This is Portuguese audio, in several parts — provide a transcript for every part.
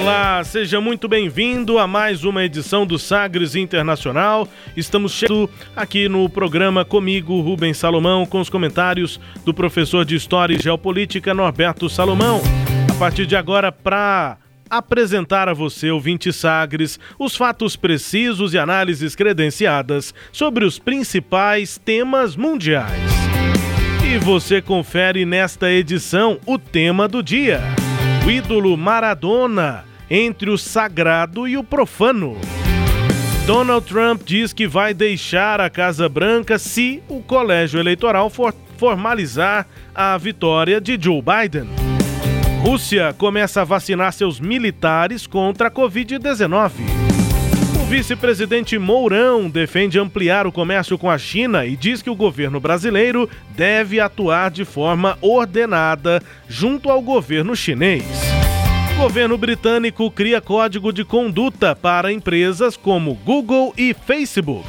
Olá, seja muito bem-vindo a mais uma edição do Sagres Internacional. Estamos chegando aqui no programa comigo, Rubens Salomão, com os comentários do professor de História e Geopolítica, Norberto Salomão. A partir de agora, para apresentar a você, ouvinte Sagres, os fatos precisos e análises credenciadas sobre os principais temas mundiais. E você confere nesta edição o tema do dia: o ídolo Maradona entre o sagrado e o profano. Donald Trump diz que vai deixar a Casa Branca se o colégio eleitoral for formalizar a vitória de Joe Biden. Rússia começa a vacinar seus militares contra a Covid-19. O vice-presidente Mourão defende ampliar o comércio com a China e diz que o governo brasileiro deve atuar de forma ordenada junto ao governo chinês. O governo britânico cria código de conduta para empresas como Google e Facebook.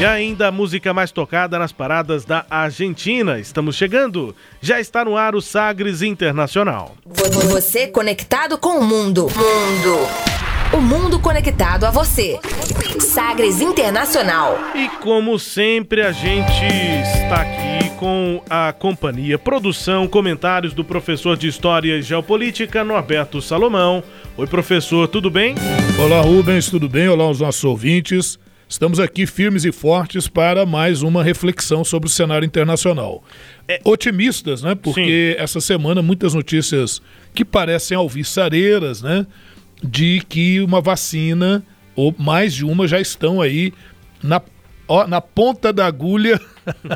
E ainda a música mais tocada nas paradas da Argentina. Estamos chegando. Já está no ar o Sagres Internacional. Você conectado com o mundo. Mundo. O mundo conectado a você. Sagres Internacional. E como sempre, a gente está aqui com a companhia, produção, comentários do professor de História e Geopolítica, Norberto Salomão. Oi, professor, tudo bem? Olá, Rubens, tudo bem? Olá aos nossos ouvintes. Estamos aqui firmes e fortes para mais uma reflexão sobre o cenário internacional. É, otimistas, né? Porque Sim. essa semana muitas notícias que parecem alviçareiras, né? De que uma vacina, ou mais de uma, já estão aí na, ó, na ponta da agulha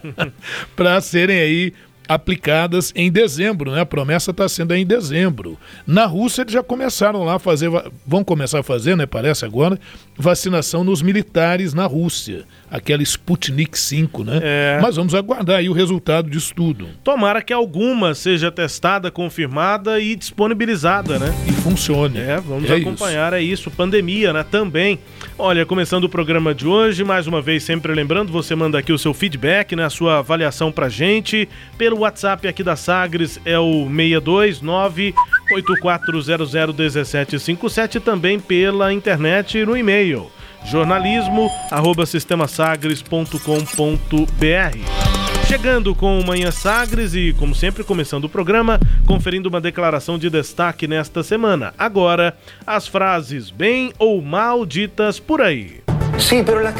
para serem aí aplicadas em dezembro, né? A promessa está sendo em dezembro. Na Rússia eles já começaram lá a fazer, vão começar a fazer, né? Parece agora, vacinação nos militares na Rússia aquela Sputnik 5, né? É. Mas vamos aguardar aí o resultado disso tudo. Tomara que alguma seja testada, confirmada e disponibilizada, né? E funcione. É, vamos é acompanhar isso. é isso, pandemia, né? Também. Olha, começando o programa de hoje, mais uma vez sempre lembrando, você manda aqui o seu feedback, né? A sua avaliação pra gente. Pelo WhatsApp aqui da Sagres é o 629 84001757 também pela internet no e-mail jornalismo arroba sistemasagres.com.br. Chegando com o Manhã Sagres e, como sempre, começando o programa, conferindo uma declaração de destaque nesta semana. Agora, as frases bem ou mal ditas por aí. Sim, pero la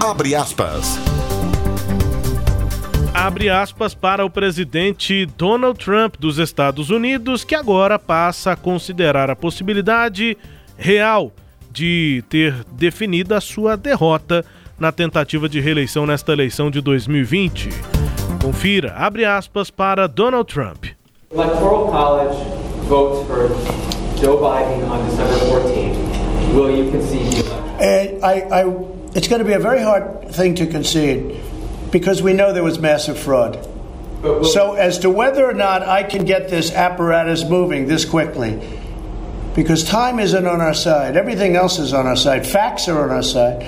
Abre aspas abre aspas para o presidente Donald Trump dos Estados Unidos, que agora passa a considerar a possibilidade real de ter definida a sua derrota na tentativa de reeleição nesta eleição de 2020. Confira, abre aspas para Donald Trump. Electoral College votes for Joe Biden on December 14th. Will you concede the election? Uh, I, I, it's going to be a very hard thing to concede. Because we know there was massive fraud. So, as to whether or not I can get this apparatus moving this quickly, because time isn't on our side, everything else is on our side, facts are on our side.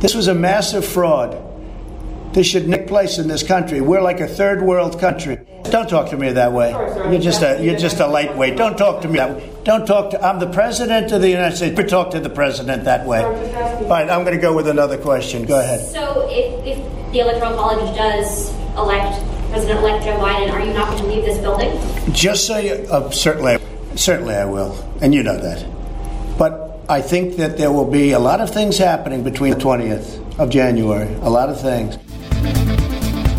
This was a massive fraud. This should take place in this country. We're like a third world country. Don't talk to me that way. You're just a you're just a lightweight. Don't talk to me that way. Don't talk to. I'm the president of the United States. But talk to the president that way. Fine. I'm going to go with another question. Go ahead. So if, if the Electoral College does elect President-elect Joe Biden, are you not going to leave this building? Just so you, uh, certainly, certainly I will, and you know that. But I think that there will be a lot of things happening between the 20th of January. A lot of things.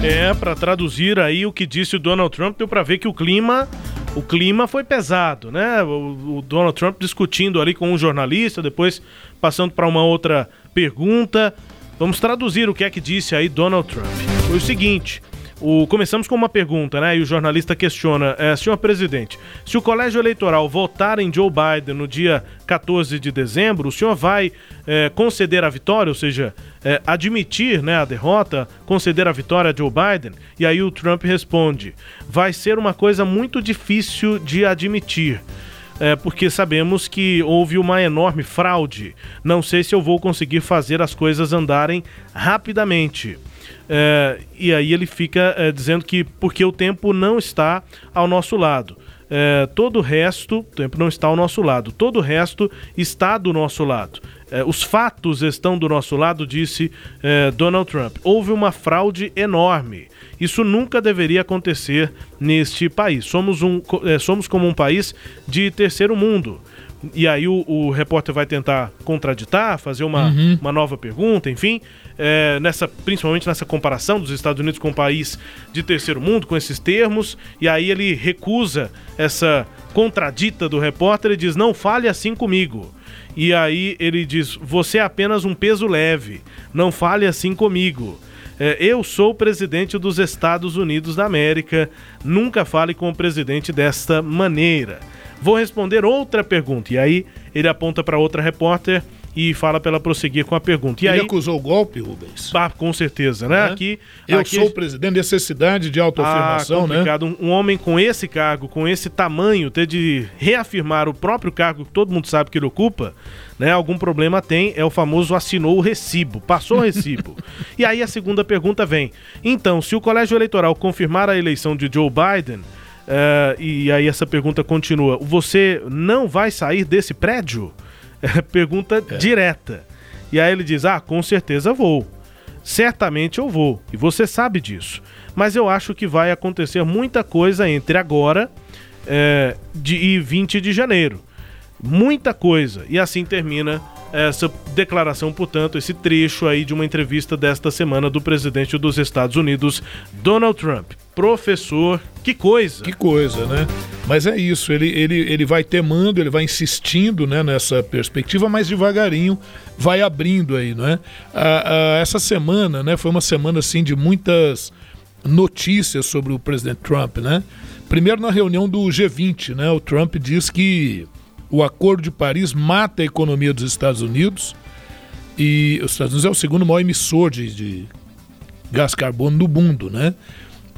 É, para traduzir aí o que disse o Donald Trump, deu para ver que o clima o clima foi pesado, né? O, o, Donald Trump discutindo ali com um jornalista, depois passando para uma outra pergunta. Vamos traduzir o que é que disse aí Donald Trump. Foi o seguinte: o, começamos com uma pergunta, né? E o jornalista questiona: é, senhor presidente, se o colégio eleitoral votar em Joe Biden no dia 14 de dezembro, o senhor vai é, conceder a vitória, ou seja, é, admitir né, a derrota, conceder a vitória a Joe Biden? E aí o Trump responde: vai ser uma coisa muito difícil de admitir. É, porque sabemos que houve uma enorme fraude. Não sei se eu vou conseguir fazer as coisas andarem rapidamente. É, e aí ele fica é, dizendo que porque o tempo não está ao nosso lado. É, todo o resto, o tempo não está ao nosso lado, todo o resto está do nosso lado. É, os fatos estão do nosso lado, disse é, Donald Trump. Houve uma fraude enorme. Isso nunca deveria acontecer neste país. Somos, um, é, somos como um país de terceiro mundo. E aí o, o repórter vai tentar contraditar, fazer uma, uhum. uma nova pergunta, enfim é, nessa, principalmente nessa comparação dos Estados Unidos com um país de terceiro mundo, com esses termos, e aí ele recusa essa contradita do repórter e diz: Não fale assim comigo. E aí ele diz: Você é apenas um peso leve, não fale assim comigo. É, eu sou o presidente dos Estados Unidos da América, nunca fale com o presidente desta maneira. Vou responder outra pergunta. E aí ele aponta para outra repórter e fala para ela prosseguir com a pergunta. E Ele aí, acusou o golpe, Rubens? Ah, com certeza, né? É. Aqui, Eu aqui, sou o presidente, necessidade de autoafirmação, ah, complicado. né? Um, um homem com esse cargo, com esse tamanho, ter de reafirmar o próprio cargo que todo mundo sabe que ele ocupa, né? Algum problema tem, é o famoso assinou o recibo, passou o recibo. e aí a segunda pergunta vem: então, se o colégio eleitoral confirmar a eleição de Joe Biden, uh, e aí essa pergunta continua, você não vai sair desse prédio? É, pergunta é. direta. E aí ele diz: Ah, com certeza vou. Certamente eu vou. E você sabe disso. Mas eu acho que vai acontecer muita coisa entre agora é, de, e 20 de janeiro. Muita coisa. E assim termina essa declaração, portanto, esse trecho aí de uma entrevista desta semana do presidente dos Estados Unidos, Donald Trump. Professor, que coisa! Que coisa, né? Mas é isso, ele, ele, ele vai temando, ele vai insistindo né, nessa perspectiva, mas devagarinho vai abrindo aí, né? essa semana, né, foi uma semana assim de muitas notícias sobre o presidente Trump, né? Primeiro na reunião do G20, né? O Trump diz que o Acordo de Paris mata a economia dos Estados Unidos e os Estados Unidos é o segundo maior emissor de, de gás carbono do mundo, né?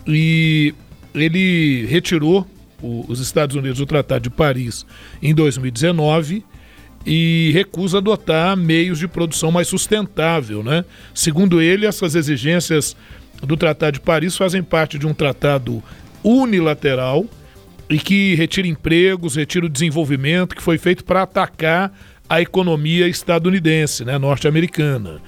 E ele retirou o, os Estados Unidos do Tratado de Paris em 2019 e recusa adotar meios de produção mais sustentável, né? Segundo ele, essas exigências do Tratado de Paris fazem parte de um tratado unilateral e que retira empregos, retira o desenvolvimento que foi feito para atacar a economia estadunidense, né, norte-americana.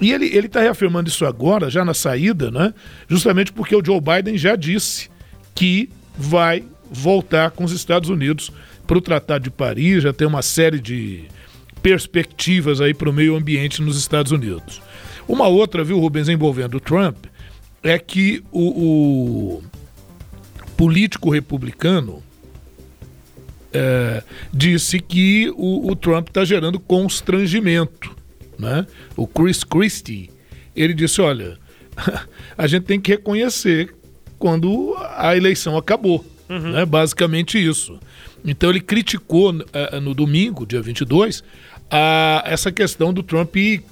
E ele está reafirmando isso agora, já na saída, né, justamente porque o Joe Biden já disse que vai voltar com os Estados Unidos para o Tratado de Paris, já tem uma série de perspectivas aí para o meio ambiente nos Estados Unidos. Uma outra, viu, Rubens, envolvendo o Trump, é que o, o político republicano é, disse que o, o Trump está gerando constrangimento. Né? O Chris Christie, ele disse, olha, a gente tem que reconhecer quando a eleição acabou. Uhum. Né? Basicamente isso. Então ele criticou uh, no domingo, dia 22, a, essa questão do Trump ir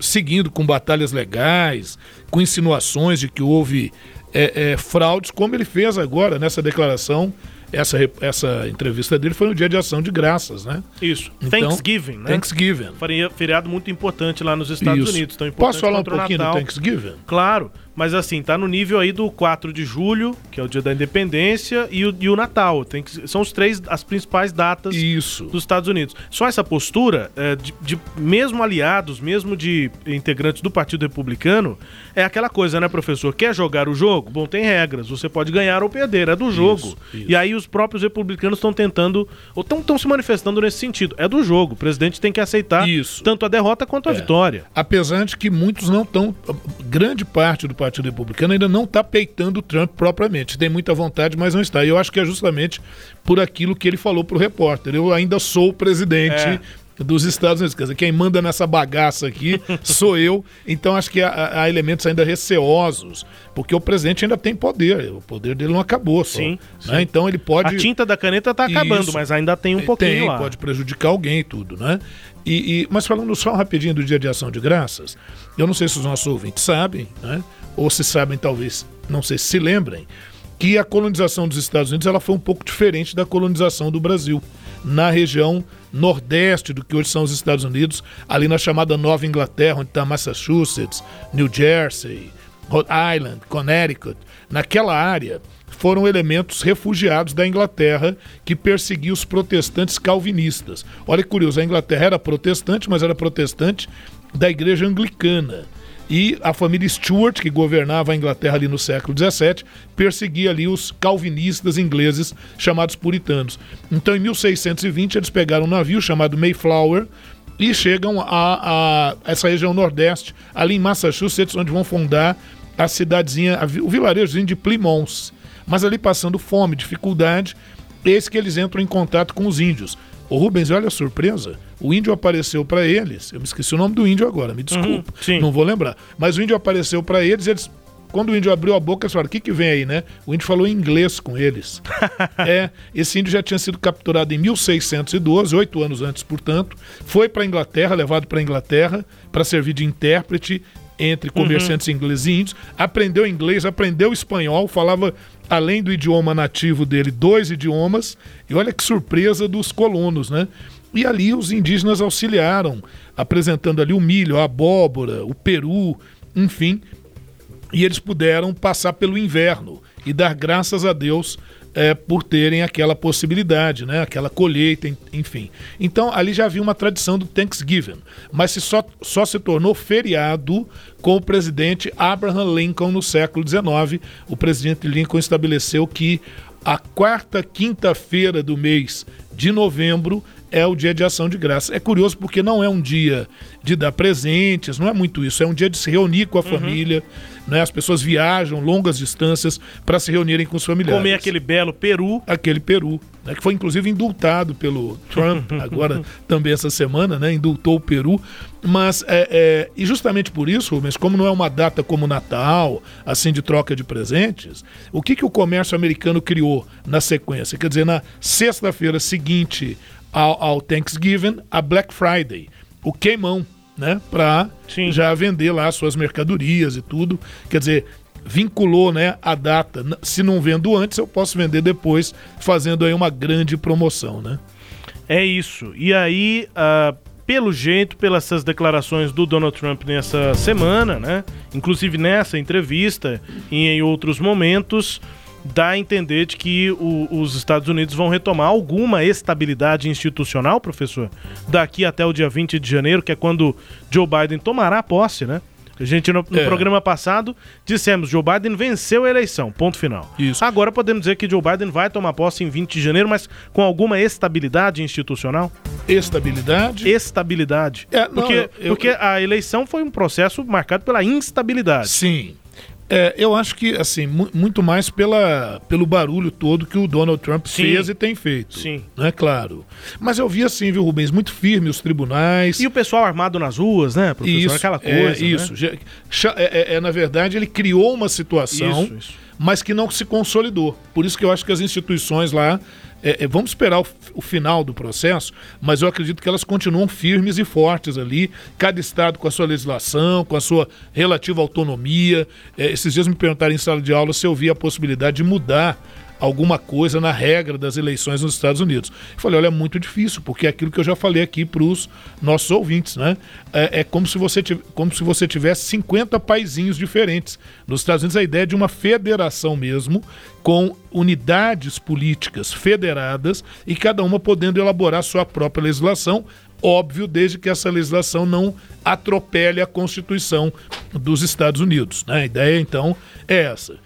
seguindo com batalhas legais, com insinuações de que houve é, é, fraudes, como ele fez agora nessa declaração. Essa, essa entrevista dele foi no dia de ação de graças, né? Isso. Então, Thanksgiving, né? Thanksgiving. Feriado muito importante lá nos Estados Isso. Unidos. Tão importante Posso falar um pouquinho do Thanksgiving? Claro. Mas assim, tá no nível aí do 4 de julho, que é o dia da independência, e o, e o Natal. Tem que, são os três, as principais datas Isso. dos Estados Unidos. Só essa postura, é, de, de, mesmo aliados, mesmo de integrantes do Partido Republicano, é aquela coisa, né, professor? Quer jogar o jogo? Bom, tem regras. Você pode ganhar ou perder, é do jogo. Isso, isso. E aí os próprios republicanos estão tentando, ou estão se manifestando nesse sentido. É do jogo. O presidente tem que aceitar isso. tanto a derrota quanto a é. vitória. Apesar de que muitos não estão. Grande parte do Partido Republicano ainda não está peitando o Trump propriamente. Tem muita vontade, mas não está. E eu acho que é justamente por aquilo que ele falou para o repórter. Eu ainda sou presidente. É dos Estados Unidos. Quer dizer, quem manda nessa bagaça aqui sou eu. Então acho que há, há, elementos ainda receosos, porque o presidente ainda tem poder. O poder dele não acabou só. Sim. Né? Então ele pode. A tinta da caneta está acabando, mas ainda tem um pouquinho tem, lá. Pode prejudicar alguém e tudo, né? E, e, mas falando só rapidinho do Dia de Ação de Graças, eu não sei se os nossos ouvintes sabem, né? ou se sabem, talvez, não sei se se lembrem, que a colonização dos Estados Unidos ela foi um pouco diferente da colonização do Brasil na região nordeste do que hoje são os Estados Unidos, ali na chamada Nova Inglaterra, onde está Massachusetts, New Jersey, Rhode Island, Connecticut. Naquela área foram elementos refugiados da Inglaterra que perseguiam os protestantes calvinistas. Olha que curioso, a Inglaterra era protestante, mas era protestante da igreja anglicana. E a família Stuart, que governava a Inglaterra ali no século XVII, perseguia ali os calvinistas ingleses chamados puritanos. Então, em 1620, eles pegaram um navio chamado Mayflower e chegam a, a essa região nordeste, ali em Massachusetts, onde vão fundar a cidadezinha, o vilarejozinho de Plymouth. Mas ali passando fome, dificuldade, eis que eles entram em contato com os índios. O Rubens, olha a surpresa. O índio apareceu para eles. Eu me esqueci o nome do índio agora, me desculpa. Uhum, não vou lembrar. Mas o índio apareceu para eles eles. Quando o índio abriu a boca, eles falaram: o que, que vem aí, né? O índio falou em inglês com eles. é, esse índio já tinha sido capturado em 1612, oito anos antes, portanto. Foi para a Inglaterra, levado para a Inglaterra, para servir de intérprete entre comerciantes uhum. ingleses e índios. Aprendeu inglês, aprendeu espanhol, falava além do idioma nativo dele, dois idiomas. E olha que surpresa dos colonos, né? E ali os indígenas auxiliaram, apresentando ali o milho, a abóbora, o peru, enfim. E eles puderam passar pelo inverno e dar graças a Deus é, por terem aquela possibilidade, né? aquela colheita, enfim. Então ali já havia uma tradição do Thanksgiving, mas se só, só se tornou feriado com o presidente Abraham Lincoln no século XIX. O presidente Lincoln estabeleceu que a quarta quinta-feira do mês de novembro é o dia de ação de graça. É curioso porque não é um dia de dar presentes, não é muito isso. É um dia de se reunir com a uhum. família, né? As pessoas viajam longas distâncias para se reunirem com os familiares. Comer aquele belo peru. Aquele peru, né? que foi inclusive indultado pelo Trump agora também essa semana, né? Indultou o peru. Mas, é, é, e justamente por isso, Rubens, como não é uma data como Natal, assim, de troca de presentes, o que, que o comércio americano criou na sequência? Quer dizer, na sexta-feira seguinte ao, ao Thanksgiving, a Black Friday, o queimão, né? Para já vender lá suas mercadorias e tudo. Quer dizer, vinculou né, a data. Se não vendo antes, eu posso vender depois, fazendo aí uma grande promoção, né? É isso. E aí, uh, pelo jeito, pelas essas declarações do Donald Trump nessa semana, né? Inclusive nessa entrevista e em outros momentos, dá a entender de que o, os Estados Unidos vão retomar alguma estabilidade institucional, professor, daqui até o dia 20 de janeiro, que é quando Joe Biden tomará posse, né? A gente, no, no é. programa passado, dissemos Joe Biden venceu a eleição, ponto final. Isso. Agora podemos dizer que Joe Biden vai tomar posse em 20 de janeiro, mas com alguma estabilidade institucional? Estabilidade? Estabilidade. É, não, porque eu, eu, porque a eleição foi um processo marcado pela instabilidade. Sim. É, eu acho que, assim, muito mais pela, pelo barulho todo que o Donald Trump Sim. fez e tem feito. Sim. Né, claro. Mas eu vi assim, viu, Rubens, muito firme os tribunais. E o pessoal armado nas ruas, né, professor? Isso, Aquela é, coisa. É, isso. Né? É, é, na verdade, ele criou uma situação, isso, isso. Mas que não se consolidou. Por isso que eu acho que as instituições lá é, é, vamos esperar o, o, final do processo, mas eu acredito que elas continuam firmes e fortes ali, cada estado com a sua legislação, com a sua relativa autonomia. É, esses dias me perguntaram em sala de aula se eu via a possibilidade de mudar alguma coisa na regra das eleições nos Estados Unidos. Eu falei, olha, é muito difícil, porque é aquilo que eu já falei aqui para os nossos ouvintes, né? É, é, como, se você como se você tivesse 50 paizinhos diferentes. Nos Estados Unidos, a ideia é de uma federação mesmo, com unidades políticas federadas e cada uma podendo elaborar sua própria legislação, óbvio, desde que essa legislação não atropele a Constituição dos Estados Unidos. Né? A ideia, então, é essa.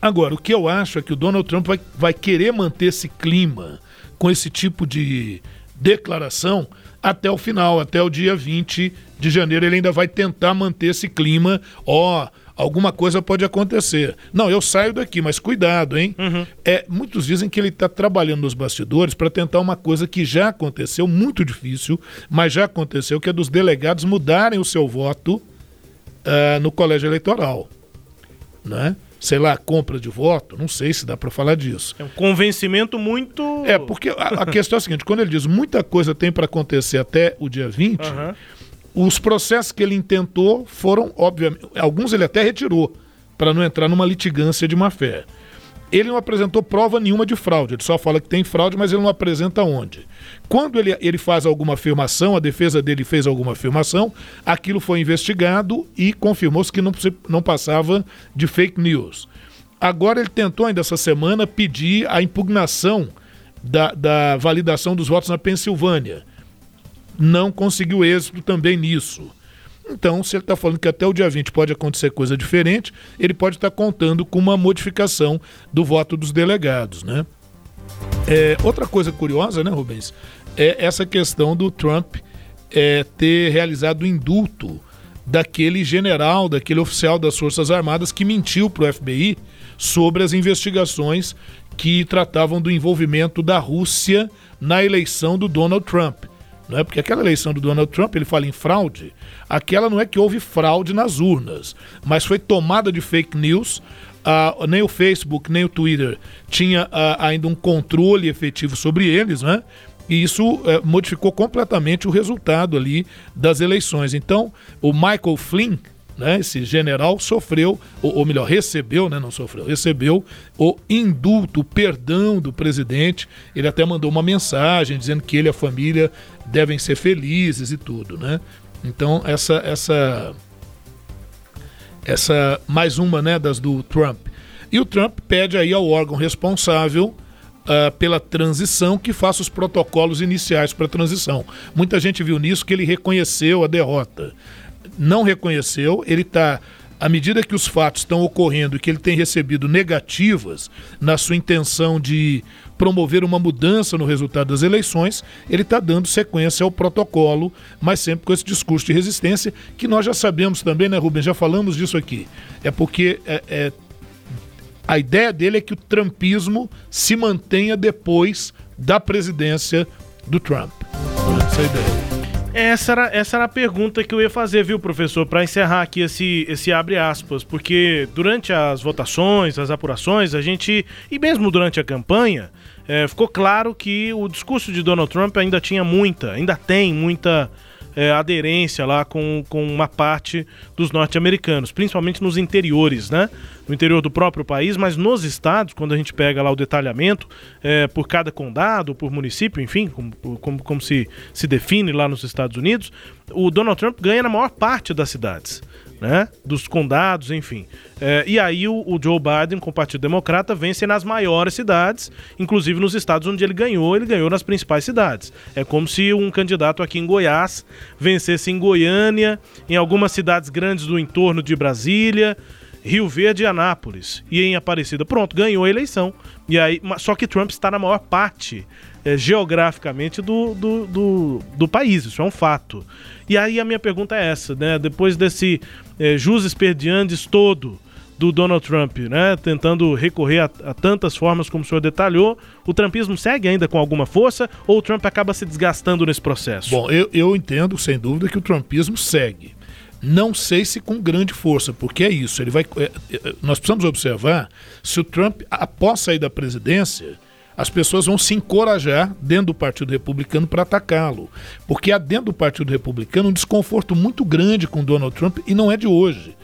Agora, o que eu acho é que o Donald Trump vai, vai querer manter esse clima com esse tipo de declaração até o final, até o dia 20 de janeiro. Ele ainda vai tentar manter esse clima, ó, alguma coisa pode acontecer. Não, eu saio daqui, mas cuidado, hein? Uhum. É, muitos dizem que ele está trabalhando nos bastidores para tentar uma coisa que já aconteceu, muito difícil, mas já aconteceu, que é dos delegados mudarem o seu voto uh, no colégio eleitoral. Né? Sei lá, compra de voto, não sei se dá para falar disso. É um convencimento muito. É, porque a, a questão é a seguinte: quando ele diz muita coisa tem para acontecer até o dia 20, uhum. os processos que ele intentou foram, obviamente, alguns ele até retirou, para não entrar numa litigância de má fé. Ele não apresentou prova nenhuma de fraude, ele só fala que tem fraude, mas ele não apresenta onde. Quando ele, ele faz alguma afirmação, a defesa dele fez alguma afirmação, aquilo foi investigado e confirmou-se que não, não passava de fake news. Agora ele tentou ainda essa semana pedir a impugnação da, da validação dos votos na Pensilvânia. Não conseguiu êxito também nisso. Então, se ele está falando que até o dia 20 pode acontecer coisa diferente, ele pode estar tá contando com uma modificação do voto dos delegados, né? É, outra coisa curiosa, né, Rubens, é essa questão do Trump é, ter realizado o indulto daquele general, daquele oficial das Forças Armadas que mentiu para o FBI sobre as investigações que tratavam do envolvimento da Rússia na eleição do Donald Trump não é? Porque aquela eleição do Donald Trump, ele fala em fraude, aquela não é que houve fraude nas urnas, mas foi tomada de fake news. Uh, nem o Facebook, nem o Twitter tinha uh, ainda um controle efetivo sobre eles, né? E isso uh, modificou completamente o resultado ali das eleições. Então, o Michael Flynn, né, esse general sofreu, ou, ou, melhor, recebeu, né, não sofreu, recebeu o indulto, o perdão do presidente. Ele até mandou uma mensagem dizendo que ele e a família devem ser felizes e tudo, né? Então, essa essa essa mais uma, né, das do Trump. E o Trump pede aí ao órgão responsável uh, pela transição que faça os protocolos iniciais para a transição. Muita gente viu nisso que ele reconheceu a derrota não reconheceu, ele está à medida que os fatos estão ocorrendo e que ele tem recebido negativas na sua intenção de promover uma mudança no resultado das eleições, ele está dando sequência ao protocolo, mas sempre com esse discurso de resistência, que nós já sabemos também, né, Rubens? Já falamos disso aqui. É porque é, é, a ideia dele é que o trumpismo se mantenha depois da presidência do Trump. Essa é a ideia. Essa era, essa era a pergunta que eu ia fazer, viu, professor, para encerrar aqui esse, esse abre aspas, porque durante as votações, as apurações, a gente, e mesmo durante a campanha, é, ficou claro que o discurso de Donald Trump ainda tinha muita, ainda tem muita é, aderência lá com, com uma parte dos norte-americanos, principalmente nos interiores, né? No interior do próprio país, mas nos estados, quando a gente pega lá o detalhamento é, por cada condado, por município, enfim, como, como, como se, se define lá nos Estados Unidos, o Donald Trump ganha na maior parte das cidades né? Dos condados, enfim. É, e aí o, o, Joe Biden, com o Partido Democrata, vence nas maiores cidades, inclusive nos estados onde ele ganhou, ele ganhou nas principais cidades. É como se um candidato aqui em Goiás vencesse em Goiânia, em algumas cidades grandes do entorno de Brasília, Rio Verde e Anápolis. E em Aparecida, pronto, ganhou a eleição. E aí, só que Trump está na maior parte é, geograficamente do, do, do, do, país, isso é um fato. E aí a minha pergunta é essa, né? Depois desse é, jus expediantes todo do Donald Trump, né? Tentando recorrer a, a, tantas formas como o senhor detalhou, o trumpismo segue ainda com alguma força ou o Trump acaba se desgastando nesse processo? Bom, eu, eu entendo, sem dúvida, que o trumpismo segue. Não sei se com grande força, porque é isso. Ele vai, é, é, nós precisamos observar se o Trump, após sair da presidência, as pessoas vão se encorajar dentro do Partido Republicano para atacá-lo. Porque há dentro do Partido Republicano um desconforto muito grande com Donald Trump e não é de hoje.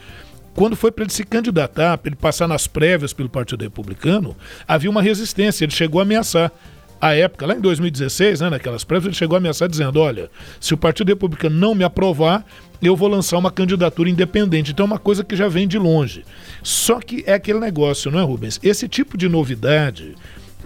Quando foi para ele se candidatar, para ele passar nas prévias pelo Partido Republicano, havia uma resistência, ele chegou a ameaçar à época, lá em 2016, né, naquelas prévias, ele chegou a ameaçar dizendo: olha, se o Partido Republicano não me aprovar, eu vou lançar uma candidatura independente. Então é uma coisa que já vem de longe. Só que é aquele negócio, não é, Rubens? Esse tipo de novidade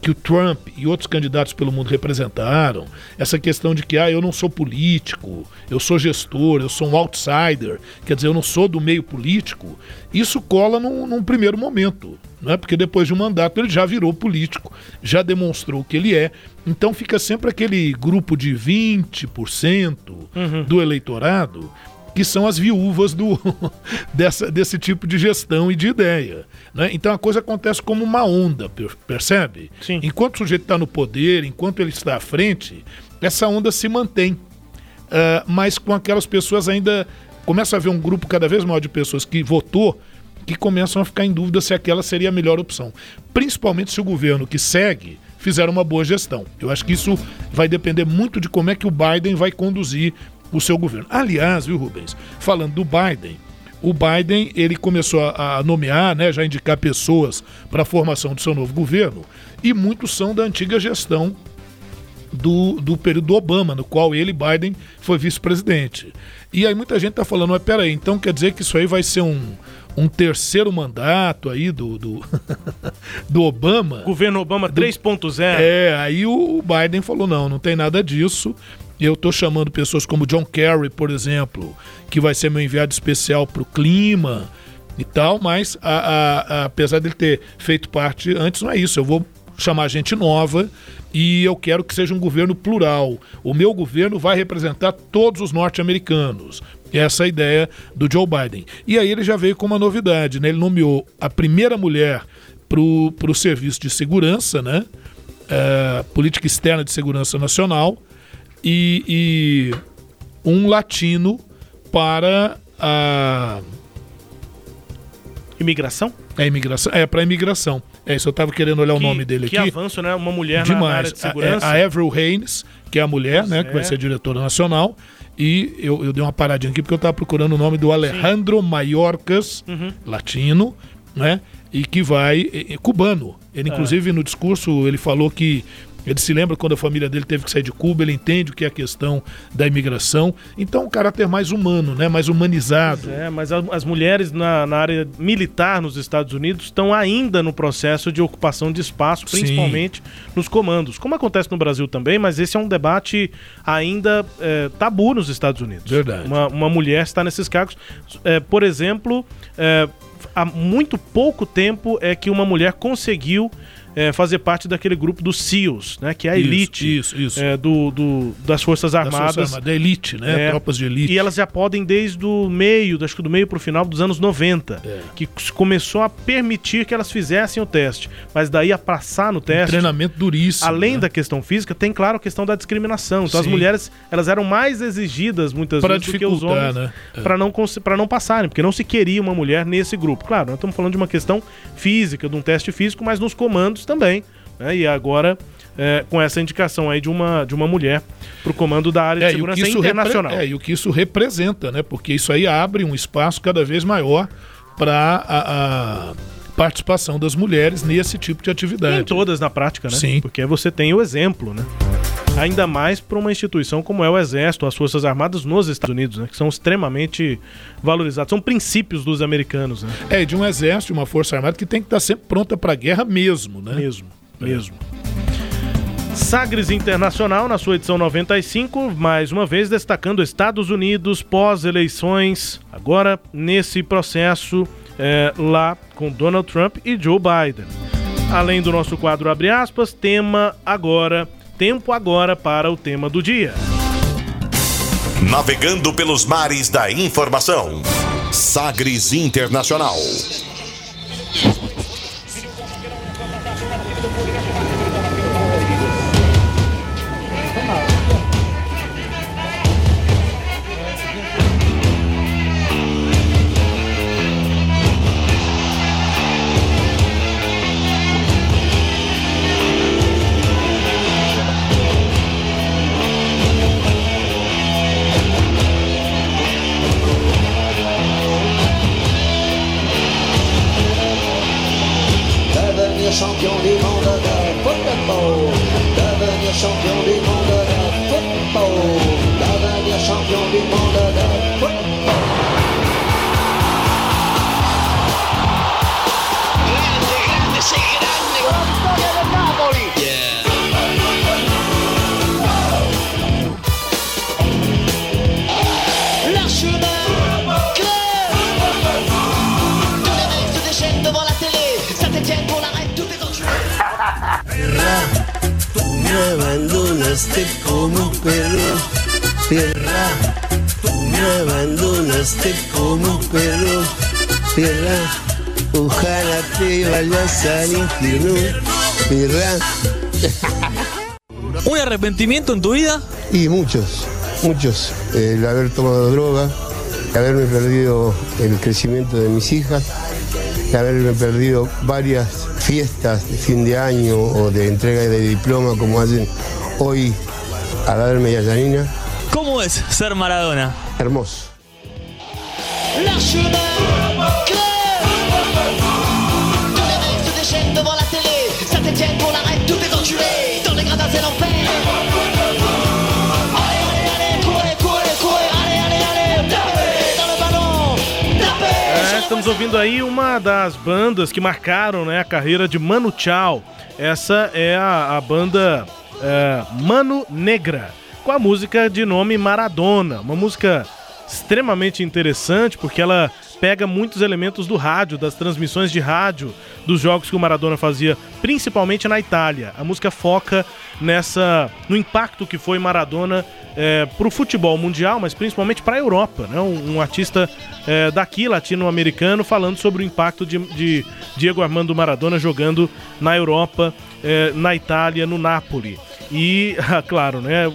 que o Trump e outros candidatos pelo mundo representaram, essa questão de que ah, eu não sou político, eu sou gestor, eu sou um outsider, quer dizer, eu não sou do meio político, isso cola num, num primeiro momento, né? porque depois de um mandato ele já virou político, já demonstrou que ele é, então fica sempre aquele grupo de 20% uhum. do eleitorado que são as viúvas do, dessa, desse tipo de gestão e de ideia. Né? Então a coisa acontece como uma onda, percebe? Sim. Enquanto o sujeito está no poder, enquanto ele está à frente, essa onda se mantém. Uh, mas com aquelas pessoas ainda. Começa a haver um grupo cada vez maior de pessoas que votou que começam a ficar em dúvida se aquela seria a melhor opção. Principalmente se o governo que segue fizer uma boa gestão. Eu acho que isso vai depender muito de como é que o Biden vai conduzir o seu governo. Aliás, viu, Rubens, falando do Biden, o Biden ele começou a, nomear, né, já indicar pessoas para a formação do seu novo governo, e muitos são da antiga gestão do, do período do Obama, no qual ele, Biden, foi vice-presidente. E aí muita gente está falando, mas peraí, então quer dizer que isso aí vai ser um, um terceiro mandato aí do, do, do Obama. Governo Obama 3.0. É, aí o Biden falou: não, não tem nada disso. Eu estou chamando pessoas como John Kerry, por exemplo, que vai ser meu enviado especial para o clima e tal, mas a, a, a, apesar dele ter feito parte antes, não é isso. Eu vou chamar gente nova e eu quero que seja um governo plural. O meu governo vai representar todos os norte-americanos. Essa é a ideia do Joe Biden. E aí ele já veio com uma novidade, né? Ele nomeou a primeira mulher para o serviço de segurança, né? É, política externa de segurança nacional e, e um latino para a imigração? É imigração, é para imigração. É isso, eu estava querendo olhar que, o nome dele que aqui. Que avanço, né? Uma mulher Demais. na área de segurança. A, a Avril Haines, que é a mulher, né? É. Que vai ser diretora nacional. E eu, eu dei uma paradinha aqui porque eu estava procurando o nome do Alejandro Sim. Maiorcas, uhum. latino, né? E que vai. É, é, cubano. Ele, é. inclusive, no discurso, ele falou que ele se lembra quando a família dele teve que sair de Cuba, ele entende o que é a questão da imigração. Então, um caráter mais humano, né? mais humanizado. é, mas as mulheres na, na, área militar nos Estados Unidos estão ainda no processo de ocupação de espaço, principalmente Sim. nos comandos. Como acontece no Brasil também, mas esse é um debate ainda é, tabu nos Estados Unidos. Verdade. Uma, uma mulher está nesses cargos. É, por exemplo, é, há muito pouco tempo é que uma mulher conseguiu é, fazer parte daquele grupo dos SEALs, né? Que é a elite isso, isso, isso. É, do, do, das Forças Armadas. Das Forças da elite, né? É, Tropas de elite. E elas já podem desde o meio, acho que do meio para o final dos anos 90, é. que começou a permitir que elas fizessem o teste. Mas daí a passar no teste... Um treinamento duríssimo. Além né? da questão física, tem, claro, a questão da discriminação. Então Sim. as mulheres, elas eram mais exigidas muitas pra vezes do que os homens né? É. para não, não passarem, porque não se queria uma mulher nesse grupo. Claro, nós estamos falando de uma questão física, de um teste físico, mas nos comandos também. Né? E agora é, com essa indicação aí de uma, de uma mulher para o comando da área de é, segurança internacional. É, e o que isso representa, né? Porque isso aí abre um espaço cada vez maior para participação das mulheres nesse tipo de atividade. em todas na prática, né? Sim. Porque você tem o exemplo, né? Ainda mais para uma instituição como é o Exército, as Forças Armadas nos Estados Unidos, né? Que são extremamente valorizados. São princípios dos americanos, né? É, de um exército, uma Força Armada que tem que estar sempre pronta para a guerra mesmo, né? Mesmo mesmo. Sagres Internacional, na sua edição 95, mais uma vez destacando Estados Unidos pós-eleições, agora nesse processo é, lá com Donald Trump e Joe Biden. Além do nosso quadro abre aspas, tema agora, tempo agora para o tema do dia. Navegando pelos mares da informação. Sagres Internacional. Champion me abandonaste como un perro. Tierra, tú me abandonaste como un perro, perra. Ojalá te vayas al infierno, perra. ¿Un arrepentimiento en tu vida? Y muchos, muchos. El haber tomado droga, el haberme perdido el crecimiento de mis hijas, el haberme perdido varias fiestas de fin de año o de entrega de diploma como hacen hoy a la media Yanina. ¿Cómo es ser Maradona? Hermoso. É, estamos ouvindo aí uma das bandas que marcaram né, a carreira de Mano Chao. Essa é a, a banda é, Mano Negra, com a música de nome Maradona. Uma música extremamente interessante porque ela pega muitos elementos do rádio, das transmissões de rádio dos jogos que o Maradona fazia, principalmente na Itália. A música foca nessa no impacto que foi Maradona é, para o futebol mundial, mas principalmente para a Europa, né? Um, um artista é, daqui latino-americano falando sobre o impacto de, de, Diego Armando Maradona jogando na Europa, é, na Itália, no Napoli. E, claro, né?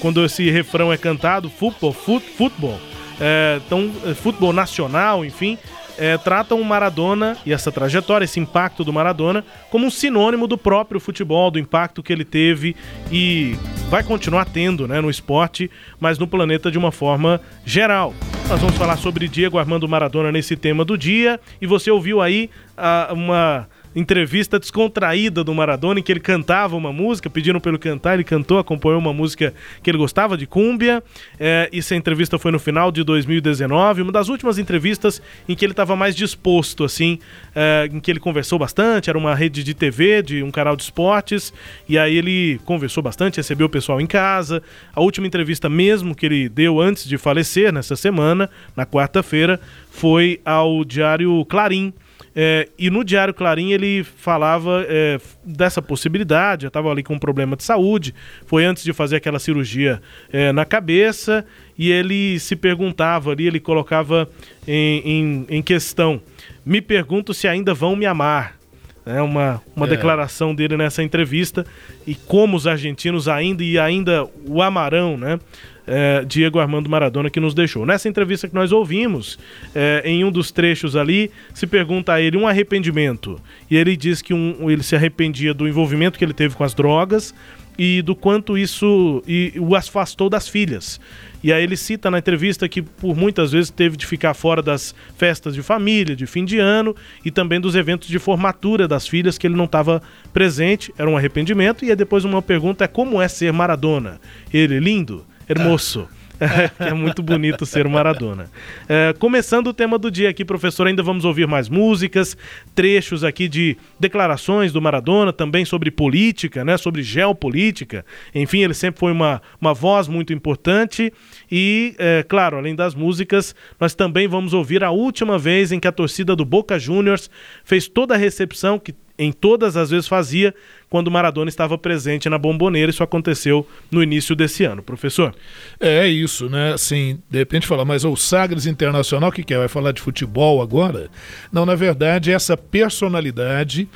Quando esse refrão é cantado, futebol, futebol é, então, futebol nacional, enfim, é, tratam o Maradona e essa trajetória, esse impacto do Maradona, como um sinônimo do próprio futebol, do impacto que ele teve e vai continuar tendo né, no esporte, mas no planeta de uma forma geral. Nós vamos falar sobre Diego Armando Maradona nesse tema do dia e você ouviu aí uh, uma entrevista descontraída do Maradona em que ele cantava uma música, pediram para ele cantar, ele cantou, acompanhou uma música que ele gostava de cúmbia. É, essa entrevista foi no final de 2019, uma das últimas entrevistas em que ele estava mais disposto, assim, é, em que ele conversou bastante. Era uma rede de TV, de um canal de esportes, e aí ele conversou bastante, recebeu o pessoal em casa. A última entrevista mesmo que ele deu antes de falecer nessa semana, na quarta-feira, foi ao Diário Clarim. É, e no Diário Clarim ele falava é, dessa possibilidade, já estava ali com um problema de saúde, foi antes de fazer aquela cirurgia é, na cabeça, e ele se perguntava ali, ele colocava em, em, em questão: me pergunto se ainda vão me amar. É uma, uma é. declaração dele nessa entrevista e como os argentinos ainda e ainda o amarão, né? É, Diego Armando Maradona que nos deixou. Nessa entrevista que nós ouvimos, é, em um dos trechos ali, se pergunta a ele um arrependimento. E ele diz que um, ele se arrependia do envolvimento que ele teve com as drogas e do quanto isso e, o afastou das filhas. E aí ele cita na entrevista que por muitas vezes teve de ficar fora das festas de família, de fim de ano e também dos eventos de formatura das filhas que ele não estava presente, era um arrependimento. E aí depois uma pergunta é como é ser Maradona? Ele lindo, Hermoso. que é muito bonito ser Maradona. É, começando o tema do dia aqui, professor, ainda vamos ouvir mais músicas, trechos aqui de declarações do Maradona, também sobre política, né, sobre geopolítica. Enfim, ele sempre foi uma, uma voz muito importante. E, é, claro, além das músicas, nós também vamos ouvir a última vez em que a torcida do Boca Juniors fez toda a recepção que em todas as vezes fazia quando Maradona estava presente na bomboneira. Isso aconteceu no início desse ano, professor. É isso, né? Assim, de repente fala, mas o Sagres Internacional, o que, que é? Vai falar de futebol agora? Não, na verdade, essa personalidade,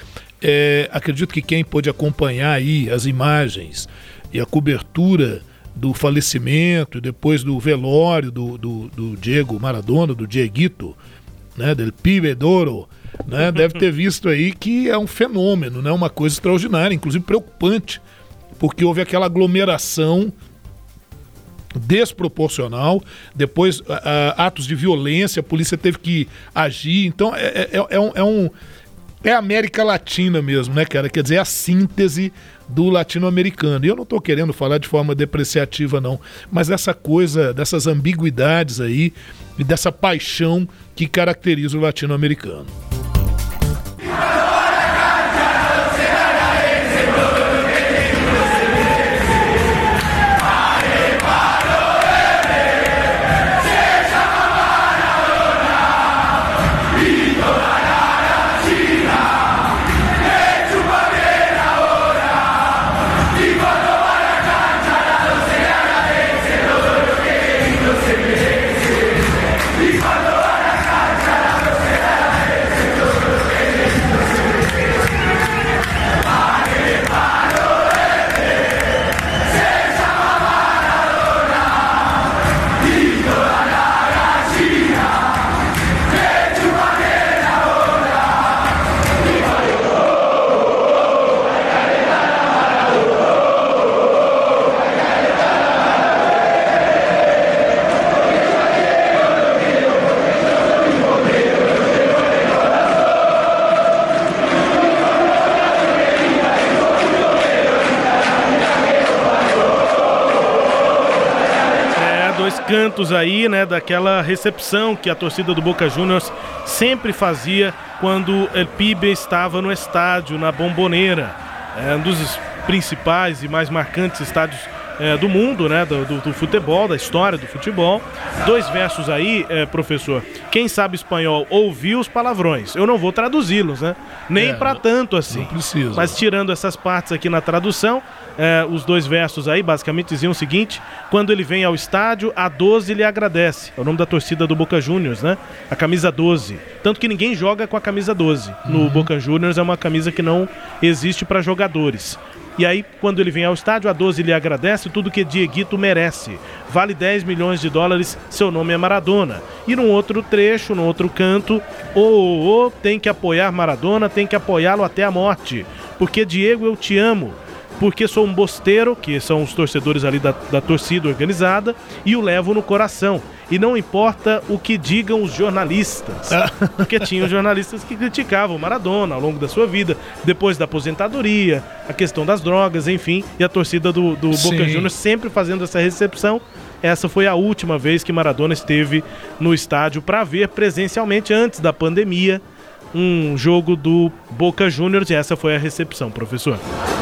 é, acredito que quem pôde acompanhar aí as imagens e a cobertura do falecimento, depois do velório do, do, do Diego Maradona, do Dieguito, né, del Pibe Doro, né, deve ter visto aí que é um fenômeno, né, uma coisa extraordinária, inclusive preocupante, porque houve aquela aglomeração desproporcional, depois atos de violência, a polícia teve que agir, então é, é, é, é um, é um é América Latina mesmo, né, cara? Quer dizer, é a síntese do latino-americano. E eu não estou querendo falar de forma depreciativa, não, mas essa coisa, dessas ambiguidades aí e dessa paixão que caracteriza o latino-americano. Cantos aí, né, daquela recepção que a torcida do Boca Juniors sempre fazia quando o Pibe estava no estádio, na Bomboneira. É um dos principais e mais marcantes estádios é, do mundo, né? Do, do, do, futebol, da história do futebol. Dois versos aí, é, professor. Quem sabe espanhol ouviu os palavrões. Eu não vou traduzi-los, né? Nem é, para tanto assim. Não precisa. Mas tirando essas partes aqui na tradução, é, os dois versos aí basicamente diziam o seguinte: quando ele vem ao estádio, a 12 lhe agradece. É o nome da torcida do Boca Juniors, né? A camisa 12. Tanto que ninguém joga com a camisa 12. No uhum. Boca Juniors é uma camisa que não existe para jogadores. E aí, quando ele vem ao estádio, a 12 lhe agradece tudo que Dieguito merece. Vale 10 milhões de dólares, seu nome é Maradona. E num outro trecho, num outro canto, ô, ô, ô, tem que apoiar Maradona, tem que apoiá-lo até a morte. Porque Diego, eu te amo porque sou um bosteiro, que são os torcedores ali da, da torcida organizada, e o levo no coração. E não importa o que digam os jornalistas. Porque tinham jornalistas que criticavam Maradona ao longo da sua vida, depois da aposentadoria, a questão das drogas, enfim. E a torcida do, do Boca Juniors sempre fazendo essa recepção. Essa foi a última vez que Maradona esteve no estádio para ver presencialmente antes da pandemia um jogo do Boca Juniors e essa foi a recepção, professor.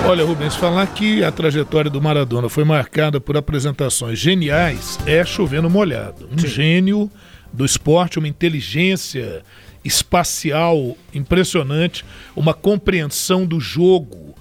Olha, Rubens, falar que a trajetória do Maradona foi marcada por apresentações geniais é chovendo molhado. Um Sim. gênio do esporte, uma inteligência espacial impressionante, uma compreensão do jogo,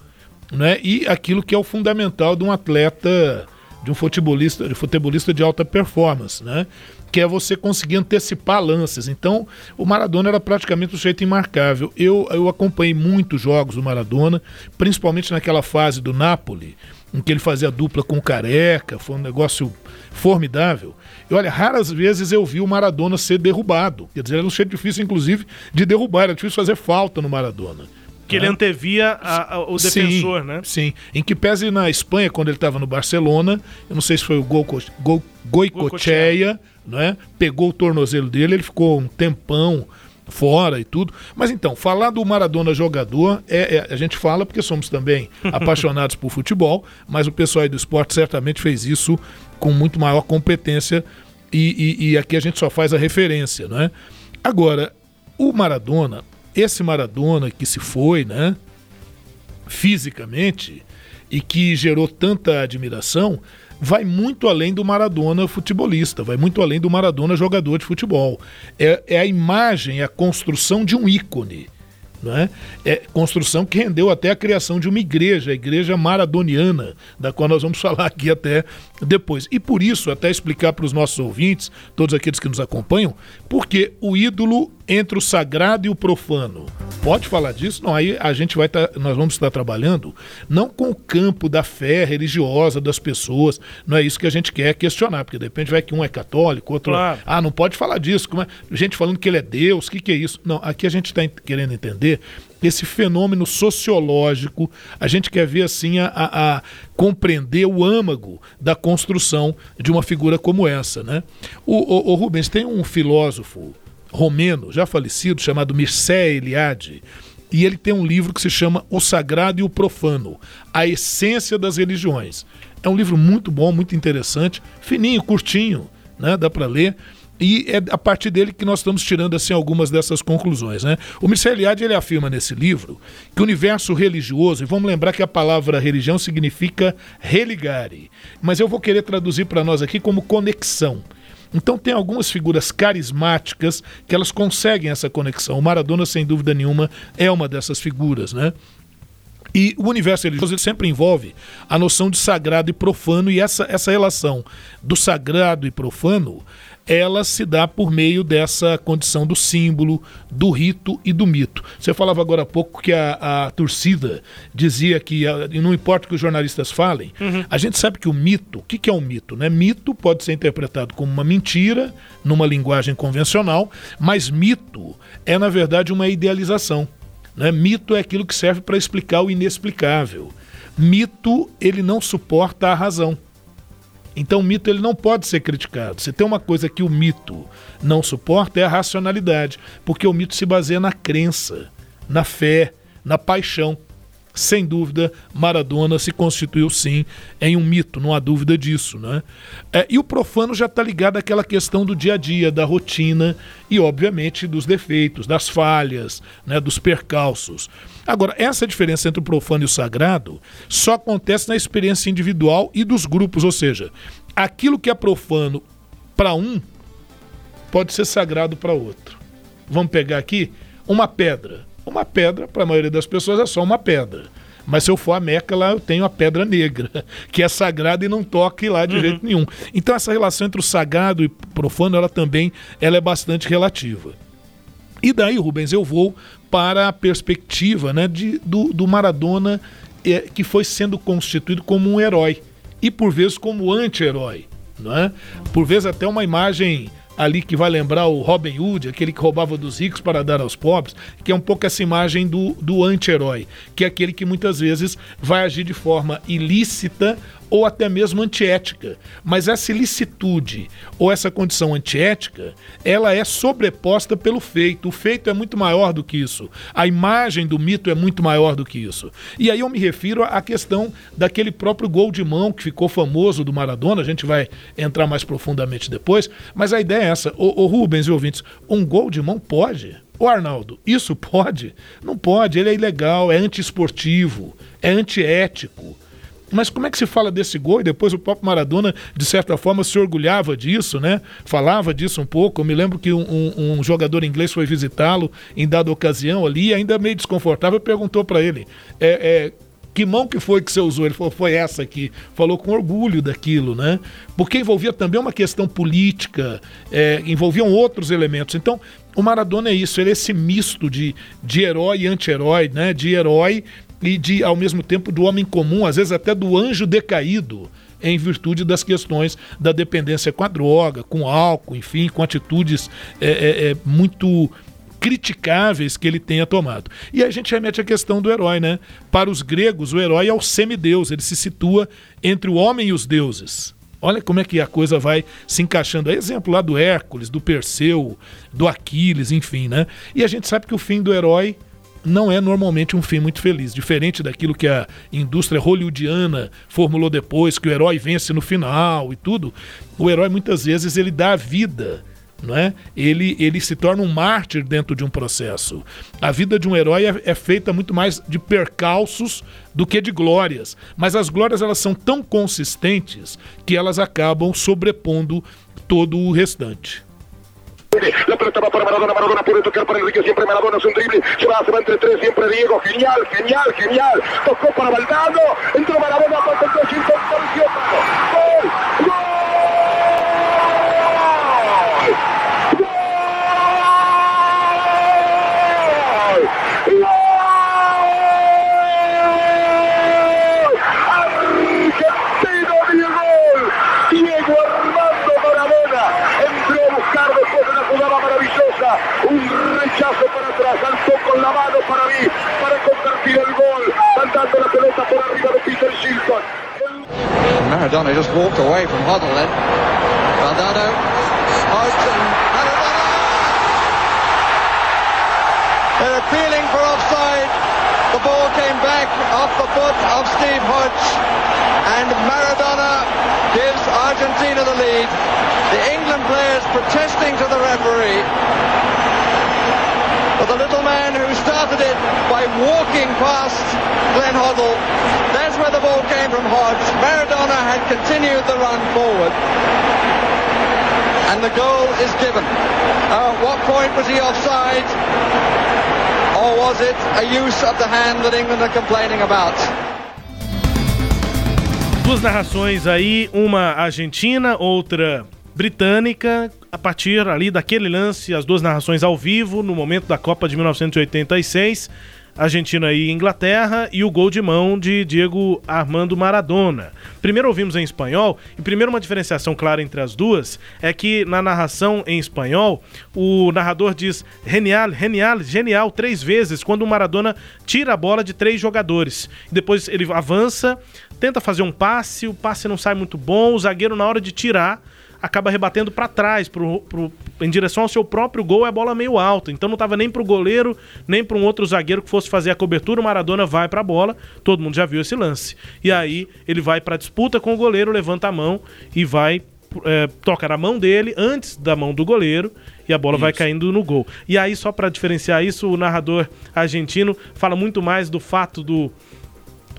né? E aquilo que é o fundamental de um atleta, de um futebolista, de futebolista de alta performance, né? Que é você conseguir antecipar lances. Então, o Maradona era praticamente um jeito imarcável. Eu, eu acompanhei muitos jogos do Maradona, principalmente naquela fase do Napoli, em que ele fazia dupla com o Careca, foi um negócio formidável. E olha, raras vezes eu vi o Maradona ser derrubado. Quer dizer, era um jeito difícil, inclusive, de derrubar, era difícil fazer falta no Maradona. Que ele né? antevia a, a, o defensor, sim, né? Sim. Em que pese na Espanha, quando ele estava no Barcelona, eu não sei se foi o Gol, Gol, Goicocheia, né? Pegou o tornozelo dele, ele ficou um tempão fora e tudo. Mas então, falar do Maradona jogador, é, é, a gente fala porque somos também apaixonados por futebol, mas o pessoal aí do esporte certamente fez isso com muito maior competência e, e, e aqui a gente só faz a referência, né? Agora, o Maradona, esse Maradona que se foi, né? Fisicamente e que gerou tanta admiração, vai muito além do Maradona futebolista, vai muito além do Maradona jogador de futebol. É, é a imagem, é a construção de um ícone. É? é? construção que rendeu até a criação de uma igreja, a igreja maradoniana, da qual nós vamos falar aqui até depois. E por isso, até explicar para os nossos ouvintes, todos aqueles que nos acompanham, porque o ídolo entre o sagrado e o profano. Pode falar disso? Não, aí a gente vai tá, nós vamos estar trabalhando não com o campo da fé religiosa das pessoas, não é isso que a gente quer questionar, porque de repente vai que um é católico, outro claro. ah, não pode falar disso, como é? gente falando que ele é Deus, o que, que é isso? Não, aqui a gente está querendo entender esse fenômeno sociológico, a gente quer ver assim a, a, a, compreender o âmago da construção de uma figura como essa, né? O, o, o Rubens tem um filósofo romeno, já falecido, chamado Mircea Eliade, e ele tem um livro que se chama O Sagrado e o Profano, a essência das religiões. É um livro muito bom, muito interessante, fininho, curtinho, né? Dá para ler. E é a partir dele que nós estamos tirando assim algumas dessas conclusões, né? O Mircea Eliade ele afirma nesse livro que o universo religioso, e vamos lembrar que a palavra religião significa religare, mas eu vou querer traduzir para nós aqui como conexão. Então tem algumas figuras carismáticas que elas conseguem essa conexão. O Maradona, sem dúvida nenhuma, é uma dessas figuras, né? E o universo religioso sempre envolve a noção de sagrado e profano, e essa, essa relação do sagrado e profano ela se dá por meio dessa condição do símbolo, do rito e do mito. Você falava agora há pouco que a, a torcida dizia que a, não importa o que os jornalistas falem, uhum. a gente sabe que o mito, o que, que é um mito? Né? Mito pode ser interpretado como uma mentira, numa linguagem convencional, mas mito é, na verdade, uma idealização. Né? Mito é aquilo que serve para explicar o inexplicável. Mito, ele não suporta a razão. Então o mito ele não pode ser criticado. Se tem uma coisa que o mito não suporta é a racionalidade, porque o mito se baseia na crença, na fé, na paixão. Sem dúvida, Maradona se constituiu sim em um mito, não há dúvida disso. Né? É, e o profano já está ligado àquela questão do dia a dia, da rotina e, obviamente, dos defeitos, das falhas, né, dos percalços. Agora, essa diferença entre o profano e o sagrado só acontece na experiência individual e dos grupos, ou seja, aquilo que é profano para um pode ser sagrado para outro. Vamos pegar aqui uma pedra uma pedra, para a maioria das pessoas, é só uma pedra. Mas se eu for a Meca, lá eu tenho a pedra negra, que é sagrada e não toque lá de uhum. jeito nenhum. Então essa relação entre o sagrado e profano, ela também ela é bastante relativa. E daí, Rubens, eu vou para a perspectiva né, de, do, do Maradona é, que foi sendo constituído como um herói e por vezes como anti-herói. é? Por vezes até uma imagem ali que vai lembrar o Robin Hood, aquele que roubava dos ricos para dar aos pobres, que é um pouco essa imagem do, do anti-herói, que é aquele que muitas vezes vai agir de forma ilícita ou até mesmo antiética. Mas essa ilicitude ou essa condição antiética, ela é sobreposta pelo feito. O feito é muito maior do que isso. A imagem do mito é muito maior do que isso. E aí eu me refiro à questão daquele próprio gol de mão que ficou famoso do Maradona, a gente vai entrar mais profundamente depois, mas a ideia é essa. O, o Rubens e ouvintes, um gol de mão pode. O Arnaldo, isso pode? Não pode, ele é ilegal, é antiesportivo, é antiético. Mas como é que se fala desse gol? E depois o próprio Maradona, de certa forma, se orgulhava disso, né? Falava disso um pouco. Eu me lembro que um, um, jogador inglês foi visitá-lo em dada ocasião ali, ainda meio desconfortável, perguntou para ele: é, é, que mão que foi que você usou? Ele falou, foi essa aqui. Falou com orgulho daquilo, né? Porque envolvia também uma questão política, é, envolviam outros elementos. Então, o Maradona é isso, ele é esse misto de, de herói e anti-herói, né? De herói e de, ao mesmo tempo, do homem comum, às vezes até do anjo decaído, em virtude das questões da dependência com a droga, com álcool, enfim, com atitudes é, é, é, muito criticáveis que ele tenha tomado. E a gente remete à questão do herói, né? Para os gregos, o herói é o semideus, ele se situa entre o homem e os deuses. Olha como é que a coisa vai se encaixando. É exemplo lá do Hércules, do Perseu, do Aquiles, enfim, né? E a gente sabe que o fim do herói não é normalmente um fim muito feliz. Diferente daquilo que a indústria hollywoodiana formulou depois, que o herói vence no final e tudo, o herói muitas vezes ele dá vida. Não é? ele, ele se torna um mártir dentro de um processo. A vida de um herói é, é feita muito mais de percalços do que de glórias. Mas as glórias elas são tão consistentes que elas acabam sobrepondo todo o restante. Va para Maradona, Maradona puede tocar para Enrique, siempre Maradona es un drible, se va, se va entre tres, siempre Diego, genial, genial, genial, tocó para Valdano, entró Maradona, para el Maradona just walked away from Huddle then. Maradona! They're appealing for offside. The ball came back off the foot of Steve Hodge and Maradona gives Argentina the lead. The England players protesting to the referee for the little man who started it by walking past Glenn Hoddle. That's where the ball came from Hodge. Maradona had continued the run forward. And the goal is given. Uh, what point was he offside? Or was it a use of the hand that England are complaining about? Duas narrações aí, uma argentina, outra britânica, a partir ali daquele lance, as duas narrações ao vivo, no momento da Copa de 1986, Argentina e Inglaterra, e o gol de mão de Diego Armando Maradona. Primeiro ouvimos em espanhol, e primeiro uma diferenciação clara entre as duas é que na narração em espanhol, o narrador diz genial, genial, genial três vezes, quando o Maradona tira a bola de três jogadores. Depois ele avança, tenta fazer um passe, o passe não sai muito bom, o zagueiro na hora de tirar acaba rebatendo para trás, pro, pro, em direção ao seu próprio gol, é a bola meio alta. Então não estava nem pro goleiro, nem para um outro zagueiro que fosse fazer a cobertura. O Maradona vai para a bola, todo mundo já viu esse lance. E aí ele vai para disputa com o goleiro, levanta a mão e vai é, toca na mão dele antes da mão do goleiro e a bola isso. vai caindo no gol. E aí, só para diferenciar isso, o narrador argentino fala muito mais do fato do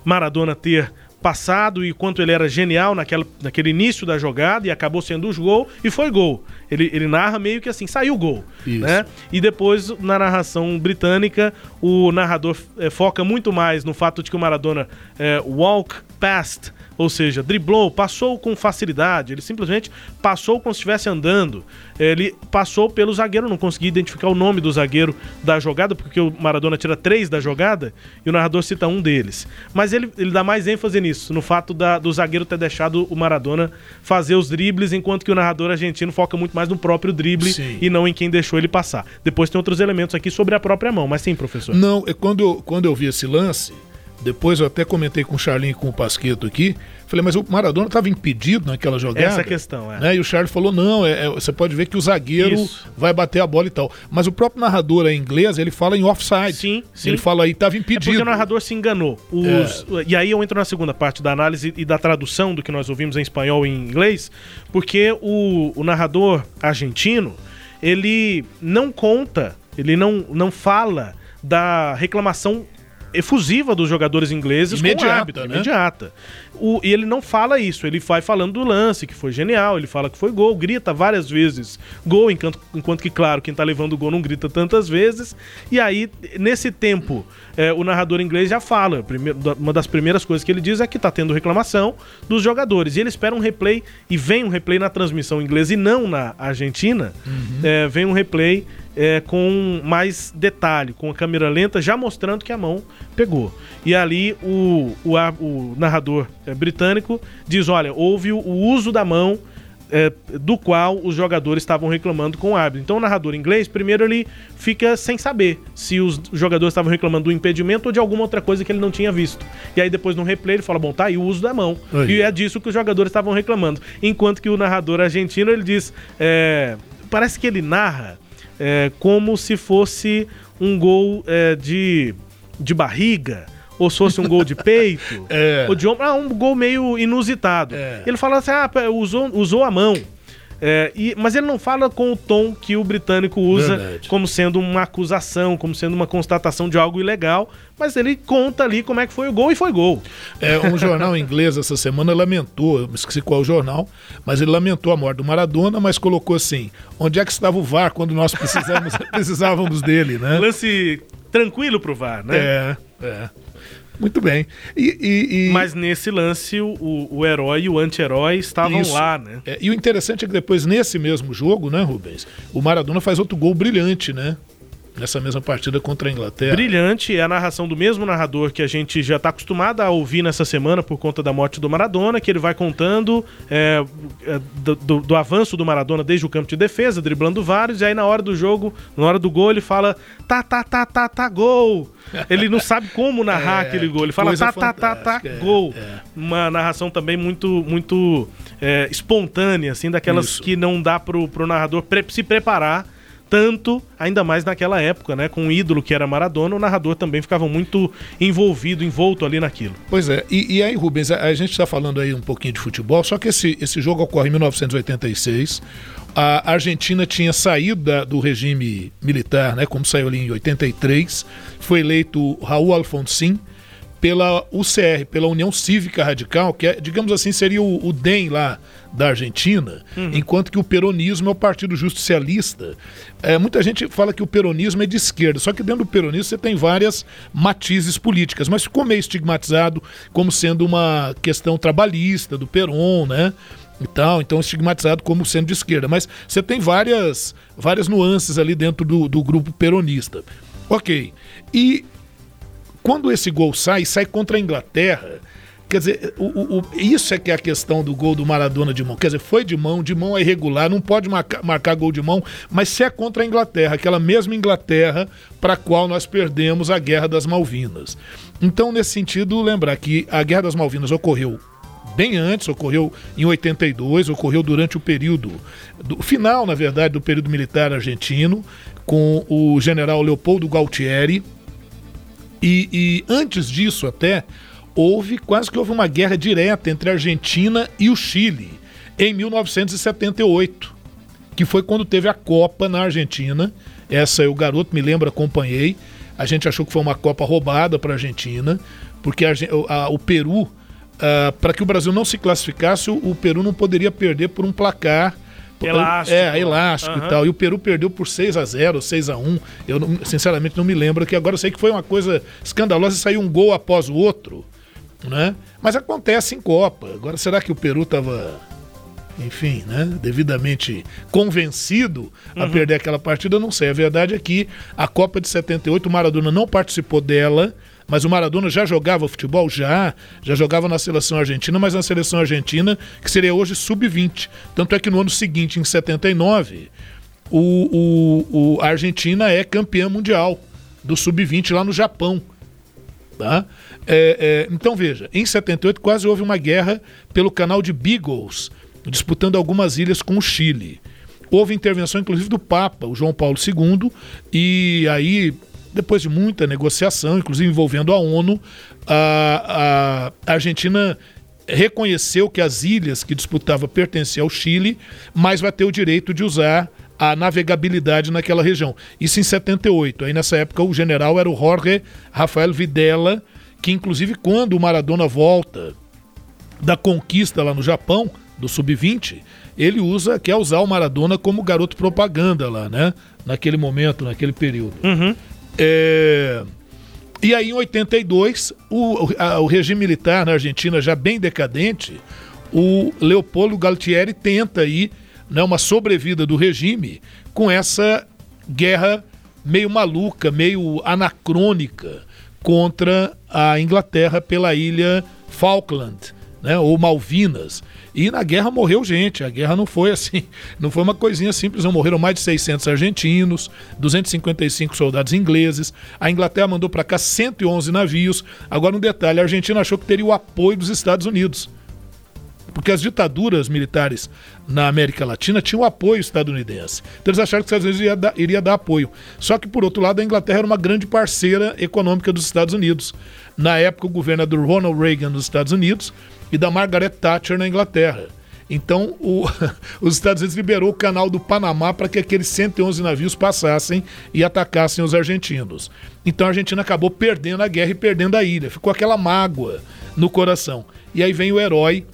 Maradona ter passado e quanto ele era genial naquela, naquele início da jogada e acabou sendo o gol e foi gol. Ele, ele narra meio que assim, saiu gol. Né? E depois, na narração britânica, o narrador é, foca muito mais no fato de que o Maradona é, walk past ou seja, driblou, passou com facilidade, ele simplesmente passou como se estivesse andando. Ele passou pelo zagueiro, não consegui identificar o nome do zagueiro da jogada, porque o Maradona tira três da jogada e o narrador cita um deles. Mas ele, ele dá mais ênfase nisso, no fato da, do zagueiro ter deixado o Maradona fazer os dribles, enquanto que o narrador argentino foca muito mais no próprio drible sim. e não em quem deixou ele passar. Depois tem outros elementos aqui sobre a própria mão, mas sim, professor. Não, é quando, quando eu vi esse lance depois eu até comentei com o Charlinho e com o Pasqueto aqui. Falei, mas o Maradona estava impedido naquela jogada. Essa questão, é. Né? E o Charlie falou: não, é, é, você pode ver que o zagueiro Isso. vai bater a bola e tal. Mas o próprio narrador em inglês, ele fala em offside. Sim, sim. Ele fala aí, estava impedido. É porque o narrador se enganou. Os, é. E aí eu entro na segunda parte da análise e da tradução do que nós ouvimos em espanhol e em inglês, porque o, o narrador argentino, ele não conta, ele não, não fala da reclamação efusiva dos jogadores ingleses imediata, com hábito, né? imediata. O, e ele não fala isso, ele vai falando do lance, que foi genial, ele fala que foi gol, grita várias vezes gol, enquanto, enquanto que, claro, quem tá levando o gol não grita tantas vezes. E aí, nesse tempo, é, o narrador inglês já fala, primeiro, uma das primeiras coisas que ele diz é que tá tendo reclamação dos jogadores. E ele espera um replay, e vem um replay na transmissão inglesa e não na Argentina, uhum. é, vem um replay é, com mais detalhe, com a câmera lenta, já mostrando que a mão pegou. E ali o, o, o narrador é, britânico diz: olha, houve o, o uso da mão. É, do qual os jogadores estavam reclamando com o árbitro. Então o narrador inglês, primeiro ele fica sem saber se os jogadores estavam reclamando do impedimento ou de alguma outra coisa que ele não tinha visto. E aí depois no replay ele fala, bom, tá aí o uso da mão. E é disso que os jogadores estavam reclamando. Enquanto que o narrador argentino, ele diz, é, parece que ele narra é, como se fosse um gol é, de, de barriga, ou se fosse um gol de peito, é. ou de ombro, ah, um gol meio inusitado. É. Ele fala assim: ah, usou, usou a mão. É, e, mas ele não fala com o tom que o britânico usa Verdade. como sendo uma acusação, como sendo uma constatação de algo ilegal, mas ele conta ali como é que foi o gol e foi gol. É, um jornal inglês essa semana lamentou, eu esqueci qual o jornal, mas ele lamentou a morte do Maradona, mas colocou assim: onde é que estava o VAR quando nós precisávamos dele, né? Lance tranquilo pro VAR, né? É, é. Muito bem. E, e, e... Mas nesse lance, o, o herói e o anti-herói estavam Isso. lá, né? É, e o interessante é que depois, nesse mesmo jogo, né, Rubens, o Maradona faz outro gol brilhante, né? Nessa mesma partida contra a Inglaterra. Brilhante, é a narração do mesmo narrador que a gente já está acostumado a ouvir nessa semana por conta da morte do Maradona, que ele vai contando é, é, do, do, do, avanço do Maradona desde o campo de defesa, driblando vários, e aí na hora do jogo, na hora do gol, ele fala tá, tá, tá, tá, tá, gol. Ele não sabe como narrar é, aquele gol, ele fala tá, tá, tá, tá, é, gol. É. Uma narração também muito, muito é, espontânea, assim, daquelas Isso. que não dá pro, pro narrador pre se preparar tanto, ainda mais naquela época, né? Com o ídolo que era Maradona, o narrador também ficava muito envolvido, envolto ali naquilo. Pois é, e, e aí, Rubens, a, a gente está falando aí um pouquinho de futebol, só que esse, esse jogo ocorre em 1986. A Argentina tinha saído do regime militar, né? Como saiu ali em 83. Foi eleito Raul Alfonsin pela UCR, pela União Cívica Radical, que é, digamos assim, seria o, o DEM lá da Argentina, uhum. enquanto que o peronismo é o Partido Justicialista. É, muita gente fala que o peronismo é de esquerda, só que dentro do peronismo você tem várias matizes políticas, mas ficou meio estigmatizado como sendo uma questão trabalhista do Peron, né? E tal, então estigmatizado como sendo de esquerda. Mas você tem várias, várias nuances ali dentro do, do grupo peronista. Ok. E quando esse gol sai, sai contra a Inglaterra. Quer dizer, o, o, isso é que é a questão do gol do Maradona de mão. Quer dizer, foi de mão, de mão é irregular, não pode marcar, marcar gol de mão, mas se é contra a Inglaterra, aquela mesma Inglaterra para a qual nós perdemos a Guerra das Malvinas. Então, nesse sentido, lembrar que a Guerra das Malvinas ocorreu bem antes, ocorreu em 82, ocorreu durante o período, do final, na verdade, do período militar argentino, com o general Leopoldo Galtieri. E, e antes disso, até, houve quase que houve uma guerra direta entre a Argentina e o Chile em 1978, que foi quando teve a Copa na Argentina. Essa eu, garoto, me lembro, acompanhei. A gente achou que foi uma Copa roubada para a Argentina, porque a, a, o Peru, ah, para que o Brasil não se classificasse, o, o, Peru não poderia perder por um placar. Elástico. É, elástico uhum. e tal. E o Peru perdeu por 6 a 0 6 a 1 Eu, não, sinceramente, não me lembro, que agora eu sei que foi uma coisa escandalosa e saiu um gol após o outro. Né? Mas acontece em Copa. Agora, será que o Peru estava enfim, né, devidamente convencido a uhum. perder aquela partida, não sei. A verdade é que a Copa de 78, o Maradona não participou dela, mas o Maradona já jogava futebol? Já, já jogava na seleção argentina, mas na seleção argentina, que seria hoje sub-20. Tanto é que no ano seguinte, em 79, o, o, o, a Argentina é campeã mundial do sub-20 lá no Japão. Tá? É, é, então veja, em 78 quase houve uma guerra pelo canal de Beagles disputando algumas ilhas com o Chile. Houve intervenção, inclusive, do Papa, o João Paulo II, e aí, depois de muita negociação, inclusive envolvendo a ONU, a, a Argentina reconheceu que as ilhas que disputava pertenciam ao Chile, mas vai ter o direito de usar a navegabilidade naquela região. Isso em 78. Aí nessa época o general era o Jorge Rafael Videla, que inclusive quando o Maradona volta da conquista lá no Japão, do sub-20, ele usa, quer usar o Maradona como garoto propaganda lá, né? Naquele momento, naquele período. Uhum. É... E aí, em 82, o, a, o regime militar na Argentina, já bem decadente, o Leopoldo Galtieri tenta aí né, uma sobrevida do regime com essa guerra meio maluca, meio anacrônica contra a Inglaterra pela ilha Falkland, né, ou Malvinas. E na guerra morreu gente. A guerra não foi assim, não foi uma coisinha simples. Não morreram mais de 600 argentinos, 255 soldados ingleses. A Inglaterra mandou para cá 111 navios. Agora um detalhe: a Argentina achou que teria o apoio dos Estados Unidos. Porque as ditaduras militares na América Latina tinham apoio estadunidense. Então eles acharam que os Estados Unidos iria dar, iria dar apoio. Só que, por outro lado, a Inglaterra era uma grande parceira econômica dos Estados Unidos. Na época, o governo era do Ronald Reagan nos Estados Unidos e da Margaret Thatcher na Inglaterra. Então, o, os Estados Unidos liberou o canal do Panamá para que aqueles 111 navios passassem e atacassem os argentinos. Então, a Argentina acabou perdendo a guerra e perdendo a ilha. Ficou aquela mágoa no coração. E aí vem o herói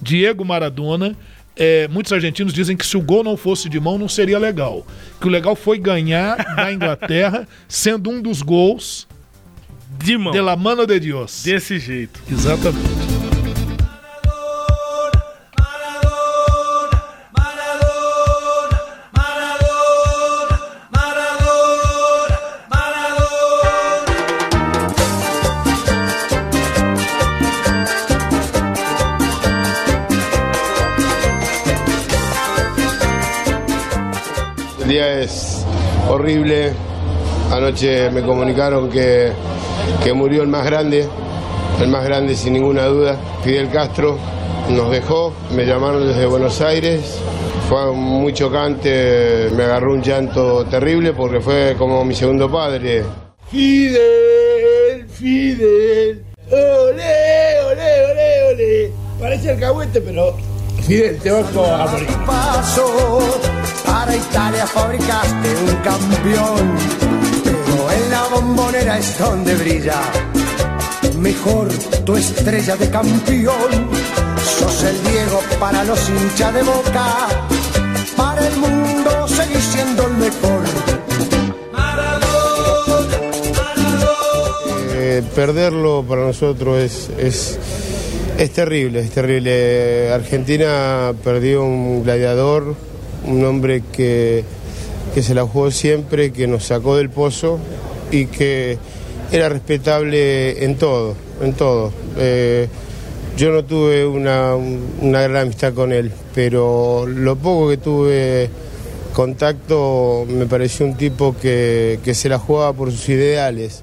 Diego Maradona. É, muitos argentinos dizem que se o gol não fosse de mão, não seria legal. Que o legal foi ganhar da Inglaterra, sendo um dos gols de mão. De la mano de Dios. Desse jeito. Exatamente. Día es horrible. Anoche me comunicaron que, que murió el más grande, el más grande sin ninguna duda, Fidel Castro. Nos dejó, me llamaron desde Buenos Aires, fue muy chocante, me agarró un llanto terrible porque fue como mi segundo padre. Fidel, Fidel, ole, ole, ole, ole. Parece el cagüete, pero Fidel, te vas a morir. Para Italia fabricaste un campeón, pero en la bombonera es donde brilla. Mejor tu estrella de campeón, sos el Diego para los hinchas de boca, para el mundo seguís siendo el mejor. Eh, perderlo para nosotros es, es, es terrible, es terrible. Argentina perdió un gladiador un hombre que, se la jugó siempre, que nos sacó del pozo y que era respetable en todo, en todo. Eh, yo no tuve una, gran amistad con él, pero lo poco que tuve contacto me pareció un tipo que, que se la jugaba por sus ideales.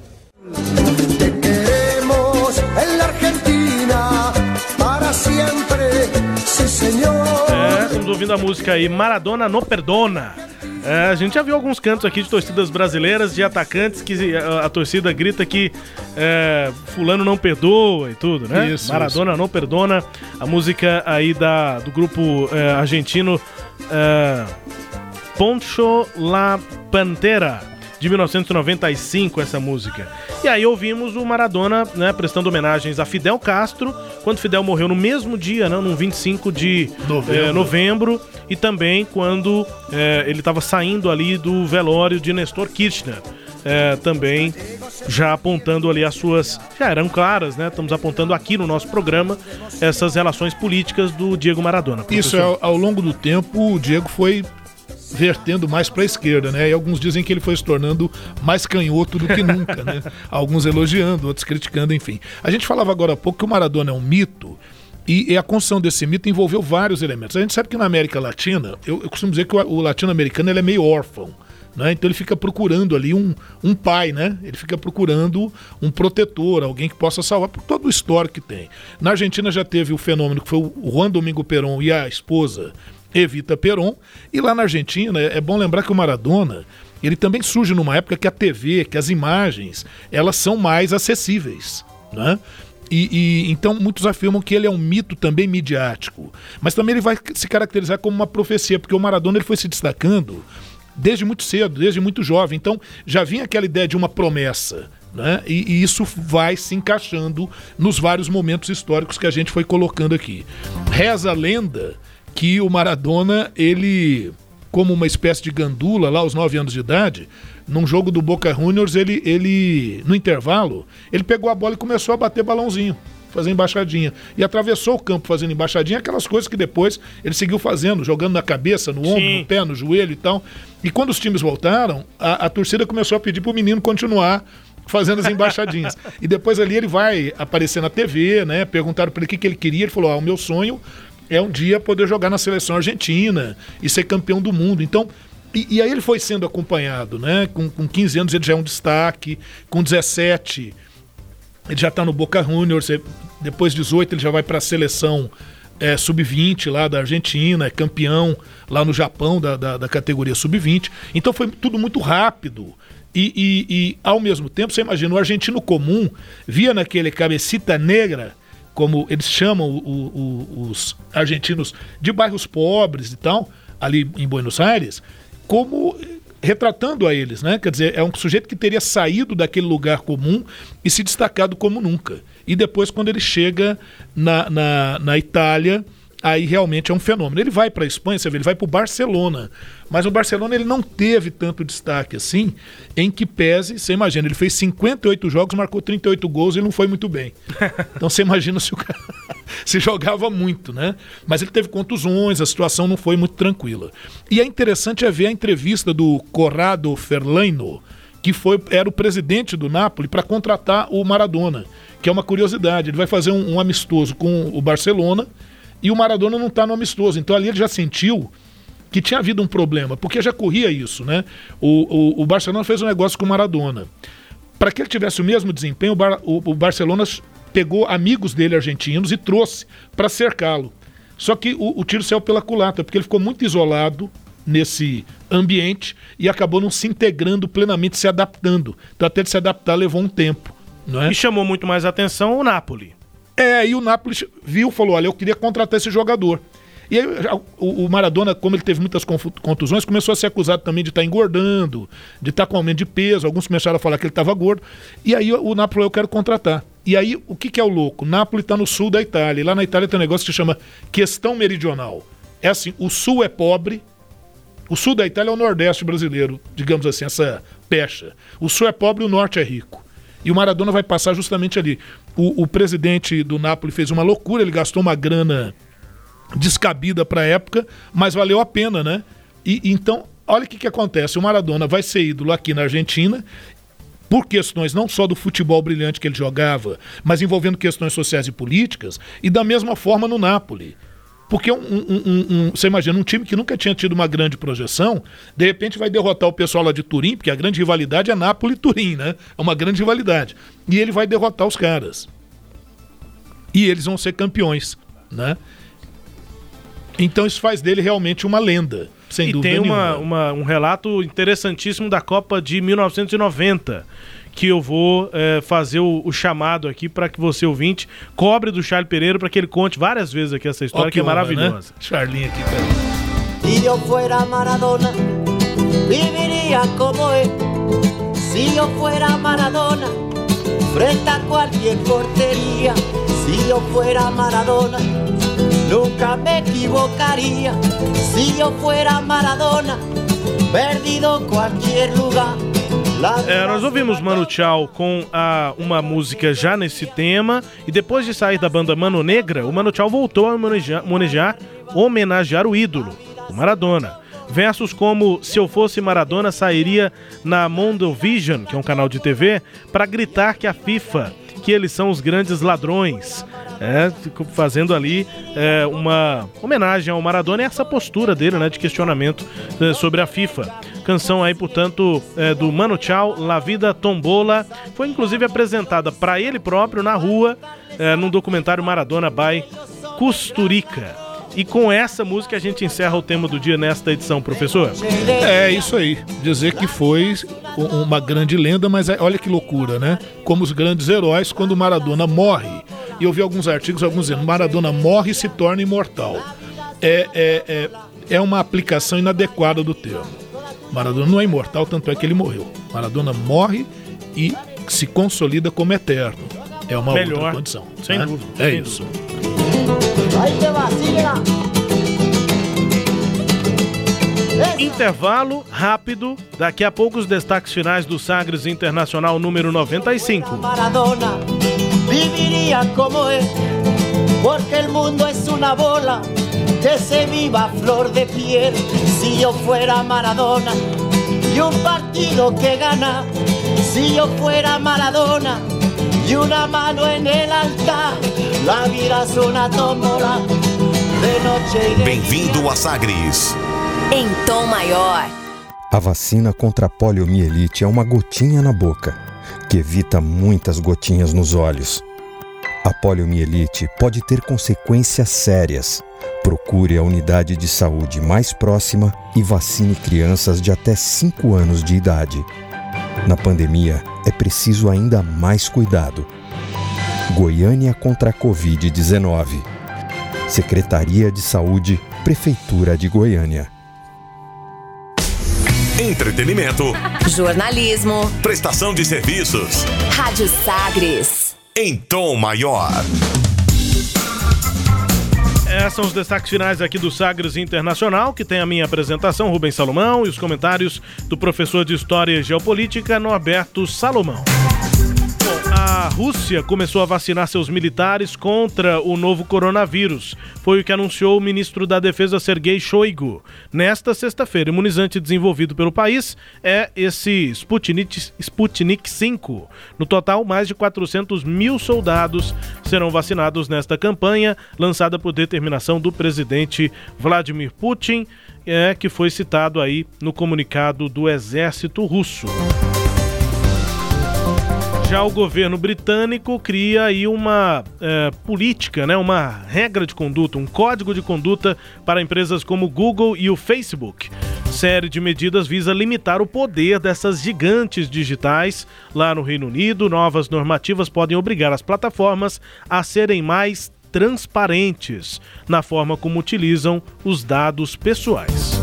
É, estamos ouvindo a música aí, Maradona no Perdona. É, a gente já viu alguns cantos aqui de torcidas brasileiras, de atacantes que a, a torcida grita que é, fulano não perdoa e tudo, né? Isso, Maradona não perdona. A música aí da, do grupo é, argentino Poncho La Pantera. De 1995, essa música. E aí ouvimos o Maradona né, prestando homenagens a Fidel Castro, quando Fidel morreu no mesmo dia, né, no 25 de Novembro. eh, novembro e também quando eh, ele estava saindo ali do velório de Nestor Kirchner. Eh, também já apontando ali as suas. Já eram claras, né? Estamos apontando aqui no nosso programa essas relações políticas do Diego Maradona. Isso, é, professor. ao, ao longo do tempo, o Diego foi vertendo mais para a esquerda, né? E alguns dizem que ele foi se tornando mais canhoto do que nunca, né? Alguns elogiando, outros criticando, enfim. A gente falava agora há pouco que o Maradona é um mito. E, e a construção desse mito envolveu vários elementos. A gente sabe que na América Latina, eu, eu costumo dizer que o, o latino-americano ele é meio órfão. Né? Então ele fica procurando ali um, um pai, né? Ele fica procurando um protetor, alguém que possa salvar, por todo o histórico que tem. Na Argentina já teve o fenômeno que foi o Juan Domingo Perón e a esposa Evita Perón. E lá na Argentina, é é bom lembrar que o Maradona, ele também surge numa época que a TV, que as imagens, elas são mais acessíveis, né? E, e, então muitos afirmam que ele é um mito também midiático, mas também ele vai se caracterizar como uma profecia, porque o Maradona ele foi se destacando desde muito cedo, desde muito jovem. Então já vinha aquela ideia de uma promessa. Né? E, e isso vai se encaixando nos vários momentos históricos que a gente foi colocando aqui. Reza a lenda que o Maradona, ele, como uma espécie de gandula lá aos 9 anos de idade, num jogo do Boca Juniors, ele, ele, no intervalo, ele pegou a bola e começou a bater balãozinho, fazer embaixadinha. E atravessou o campo fazendo embaixadinha, aquelas coisas que depois ele seguiu fazendo, jogando na cabeça, no ombro, Sim. no pé, no joelho e tal. E quando os times voltaram, a, a torcida começou a pedir pro menino continuar fazendo as embaixadinhas. e depois ali ele vai aparecer na TV, né? Perguntaram para ele o que, que ele queria, ele falou: "Ah, o meu sonho é um dia poder jogar na seleção argentina e ser campeão do mundo". Então, e, e aí ele foi sendo acompanhado, né? Com, com 15 anos ele já é um destaque, com 17 ele já está no Boca Juniors, depois de 18 ele já vai para a seleção é, sub-20 lá da Argentina, é campeão lá no Japão da, da, da categoria sub-20. Então foi tudo muito rápido. E, e- e, ao mesmo tempo, você imagina, o argentino comum via naquele cabecita negra, como eles chamam o- o- os argentinos de bairros pobres e tal, ali em Buenos Aires, como retratando a eles, né? Quer dizer, é um sujeito que teria saído daquele lugar comum e se destacado como nunca. E depois, quando ele chega na, na, na Itália, aí realmente é um fenômeno. Ele vai para a Espanha, você vê, ele vai para o Barcelona. Mas o Barcelona ele não teve tanto destaque assim, em que pese, você imagina, ele fez 58 jogos, marcou 38 gols e não foi muito bem. Então você imagina se o cara se jogava muito, né? Mas ele teve contusões, a situação não foi muito tranquila. E é interessante é ver a entrevista do Corrado Ferlaino, que foi, era o presidente do Napoli, para contratar o Maradona, que é uma curiosidade. Ele vai fazer um, um amistoso com o Barcelona e o Maradona não está no amistoso. Então ali ele já sentiu que tinha havido um problema, porque já corria isso, né? O, o, o Barcelona fez um negócio com o Maradona. Para que ele tivesse o mesmo desempenho, o, Bar- o- o Barcelona pegou amigos dele argentinos e trouxe para cercá-lo. Só que o, o tiro saiu pela culatra, porque ele ficou muito isolado nesse ambiente e acabou não se integrando plenamente, se adaptando. Então até ele se adaptar levou um tempo. Não é? E chamou muito mais atenção o Napoli. É, aí o Napoli viu, falou: olha, eu queria contratar esse jogador. E aí o, Maradona, como ele teve muitas contusões, começou a ser acusado também de estar engordando, de estar com aumento de peso. Alguns começaram a falar que ele estava gordo. E aí o Napoli eu quero contratar. E aí o que, que é o louco? Napoli está no sul da Itália. E lá na Itália tem um negócio que se chama questão meridional. É assim: o sul é pobre, o sul da Itália é o nordeste brasileiro, digamos assim, essa pecha. O sul é pobre e o norte é rico. E o Maradona vai passar justamente ali. O, o presidente do Napoli fez uma loucura, ele gastou uma grana descabida para a época, mas valeu a pena, né? E então, olha o que, que acontece: o Maradona vai ser ídolo aqui na Argentina. Por questões não só do futebol brilhante que ele jogava, mas envolvendo questões sociais e políticas, e da mesma forma no Napoli. Porque um, um- um- você imagina um time que nunca tinha tido uma grande projeção, de repente vai derrotar o pessoal lá de Turim, porque a grande rivalidade é Nápoles e Turim, né? É uma grande rivalidade. E ele vai derrotar os caras. E eles vão ser campeões, né? Então isso faz dele realmente uma lenda, sem e dúvida tem uma, nenhuma. uma- um relato interessantíssimo da Copa de 1990 que eu vou eh, fazer o, o chamado aqui para que você ouvinte cobre do Charles Pereira para que ele conte várias vezes aqui essa história Ó, que, é honra, maravilhosa. Né? Charlinho aqui, peraí. Si yo fuera Maradona, viviría como él. Si yo fuera Maradona, frente a cualquier portería. Si yo fuera Maradona, nunca me equivocaría. Si yo fuera Maradona, perdido cualquier lugar. É, nós ouvimos Mano Tchau com a, uma música já nesse tema e depois de sair da banda Mano Negra, o Mano Tchau voltou a homenagear, homenagear, homenagear o ídolo, o Maradona. Versos como Se eu fosse Maradona sairia na Mondovision, que é um canal de TV, para gritar que a FIFA, que eles são os grandes ladrões. É, fazendo ali é, uma homenagem ao Maradona e essa postura dele, né, de questionamento é, sobre a FIFA. Canção aí, portanto, é, do Mano Tchau, La Vida Tombola, foi inclusive apresentada para ele próprio na rua, é, num documentário Maradona by Costurica. E com essa música a gente encerra o tema do dia nesta edição, professor. É isso aí. Dizer que foi uma grande lenda, mas é- olha que loucura, né? Como os grandes heróis, quando Maradona morre. E eu vi alguns artigos, alguns dizendo, Maradona morre e se torna imortal. É, é, é, é uma aplicação inadequada do termo. Maradona não é imortal, tanto é que ele morreu. Maradona morre e se consolida como eterno. É uma Melhor. outra condição. Sem né? dúvida, É sem isso. Síguela. Intervalo rápido, daqui a pouco os destaques finais do Sagres Internacional número 95. Maradona, viviría como él, porque el mundo es una bola que se viva flor de piel. Si yo fuera Maradona y un partido que gana, si yo fuera Maradona y una mano en el altar, la vida es una tómbola de noche y de Bem-vindo a Sagres. Em tom maior. A vacina contra a poliomielite é uma gotinha na boca, que evita muitas gotinhas nos olhos. A poliomielite pode ter consequências sérias. Procure a unidade de saúde mais próxima e vacine crianças de até 5 anos de idade. Na pandemia, é preciso ainda mais cuidado. Goiânia contra a Covid-19. Secretaria de Saúde, Prefeitura de Goiânia. Entretenimento, Jornalismo. prestação de serviços Rádio Sagres. em tom maior. Esses são os destaques finais aqui do Sagres Internacional, que tem a minha apresentação, Rubens Salomão, e os comentários do professor de História e Geopolítica, Norberto Salomão. A Rússia começou a vacinar seus militares contra o novo coronavírus. Foi o que anunciou o ministro da Defesa Sergei Shoigu. Nesta sexta-feira, imunizante desenvolvido pelo país é esse Sputnik, Sputnik 5. No total, mais de 400 mil soldados serão vacinados nesta campanha, lançada por determinação do presidente Vladimir Putin, é, que foi citado aí no comunicado do exército russo. Já o governo britânico cria aí uma eh, política, né, uma regra de conduta, um código de conduta para empresas como o Google e o Facebook. Série de medidas visa limitar o poder dessas gigantes digitais lá no Reino Unido. Novas normativas podem obrigar as plataformas a serem mais transparentes na forma como utilizam os dados pessoais.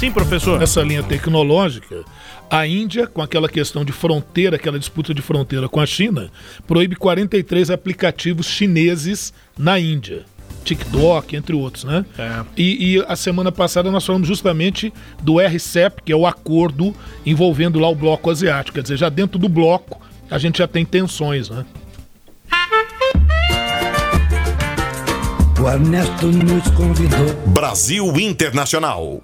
Sim, professor. Nessa linha tecnológica, a Índia, com aquela questão de fronteira, aquela disputa de fronteira com a China, proíbe 43 aplicativos chineses na Índia. TikTok, entre outros, né? É. E, e a semana passada nós falamos justamente do RCEP, que é o acordo envolvendo lá o bloco asiático. Quer dizer, já dentro do bloco a gente já tem tensões, né? O Ernesto nos convidou. Brasil Internacional.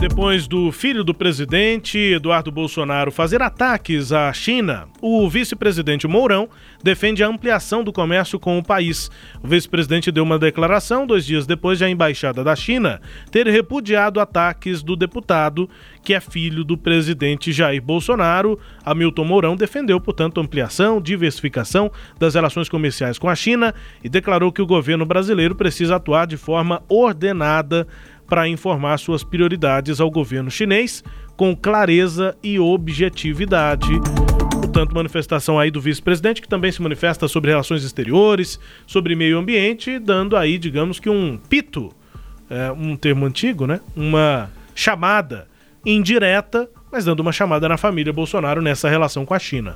Depois do filho do presidente, Eduardo Bolsonaro, fazer ataques à China, o vice-presidente Mourão defende a ampliação do comércio com o país. O vice-presidente deu uma declaração dois dias depois de a embaixada da China ter repudiado ataques do deputado, que é filho do presidente Jair Bolsonaro. Hamilton Mourão defendeu, portanto, ampliação, diversificação das relações comerciais com a China e declarou que o governo brasileiro precisa atuar de forma ordenada para informar suas prioridades ao governo chinês com clareza e objetividade. Portanto, manifestação aí do vice-presidente, que também se manifesta sobre relações exteriores, sobre meio ambiente, dando aí, digamos que um pito, é, um termo antigo, né? Uma chamada indireta, mas dando uma chamada na família Bolsonaro nessa relação com a China.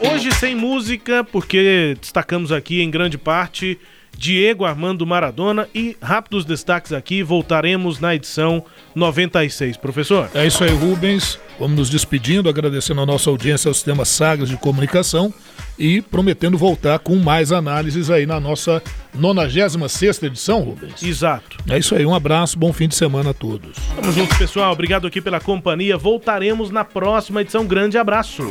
Hoje sem música, porque destacamos aqui em grande parte Diego Armando Maradona e rápidos destaques aqui, voltaremos na edição 96, professor. É isso aí, Rubens. Vamos nos despedindo, agradecendo a nossa audiência ao Sistema Sagres de Comunicação e prometendo voltar com mais análises aí na nossa 96 edição, Rubens. Exato. É isso aí, um abraço, bom fim de semana a todos. Tamo junto, pessoal. Obrigado aqui pela companhia. Voltaremos na próxima edição. Grande abraço.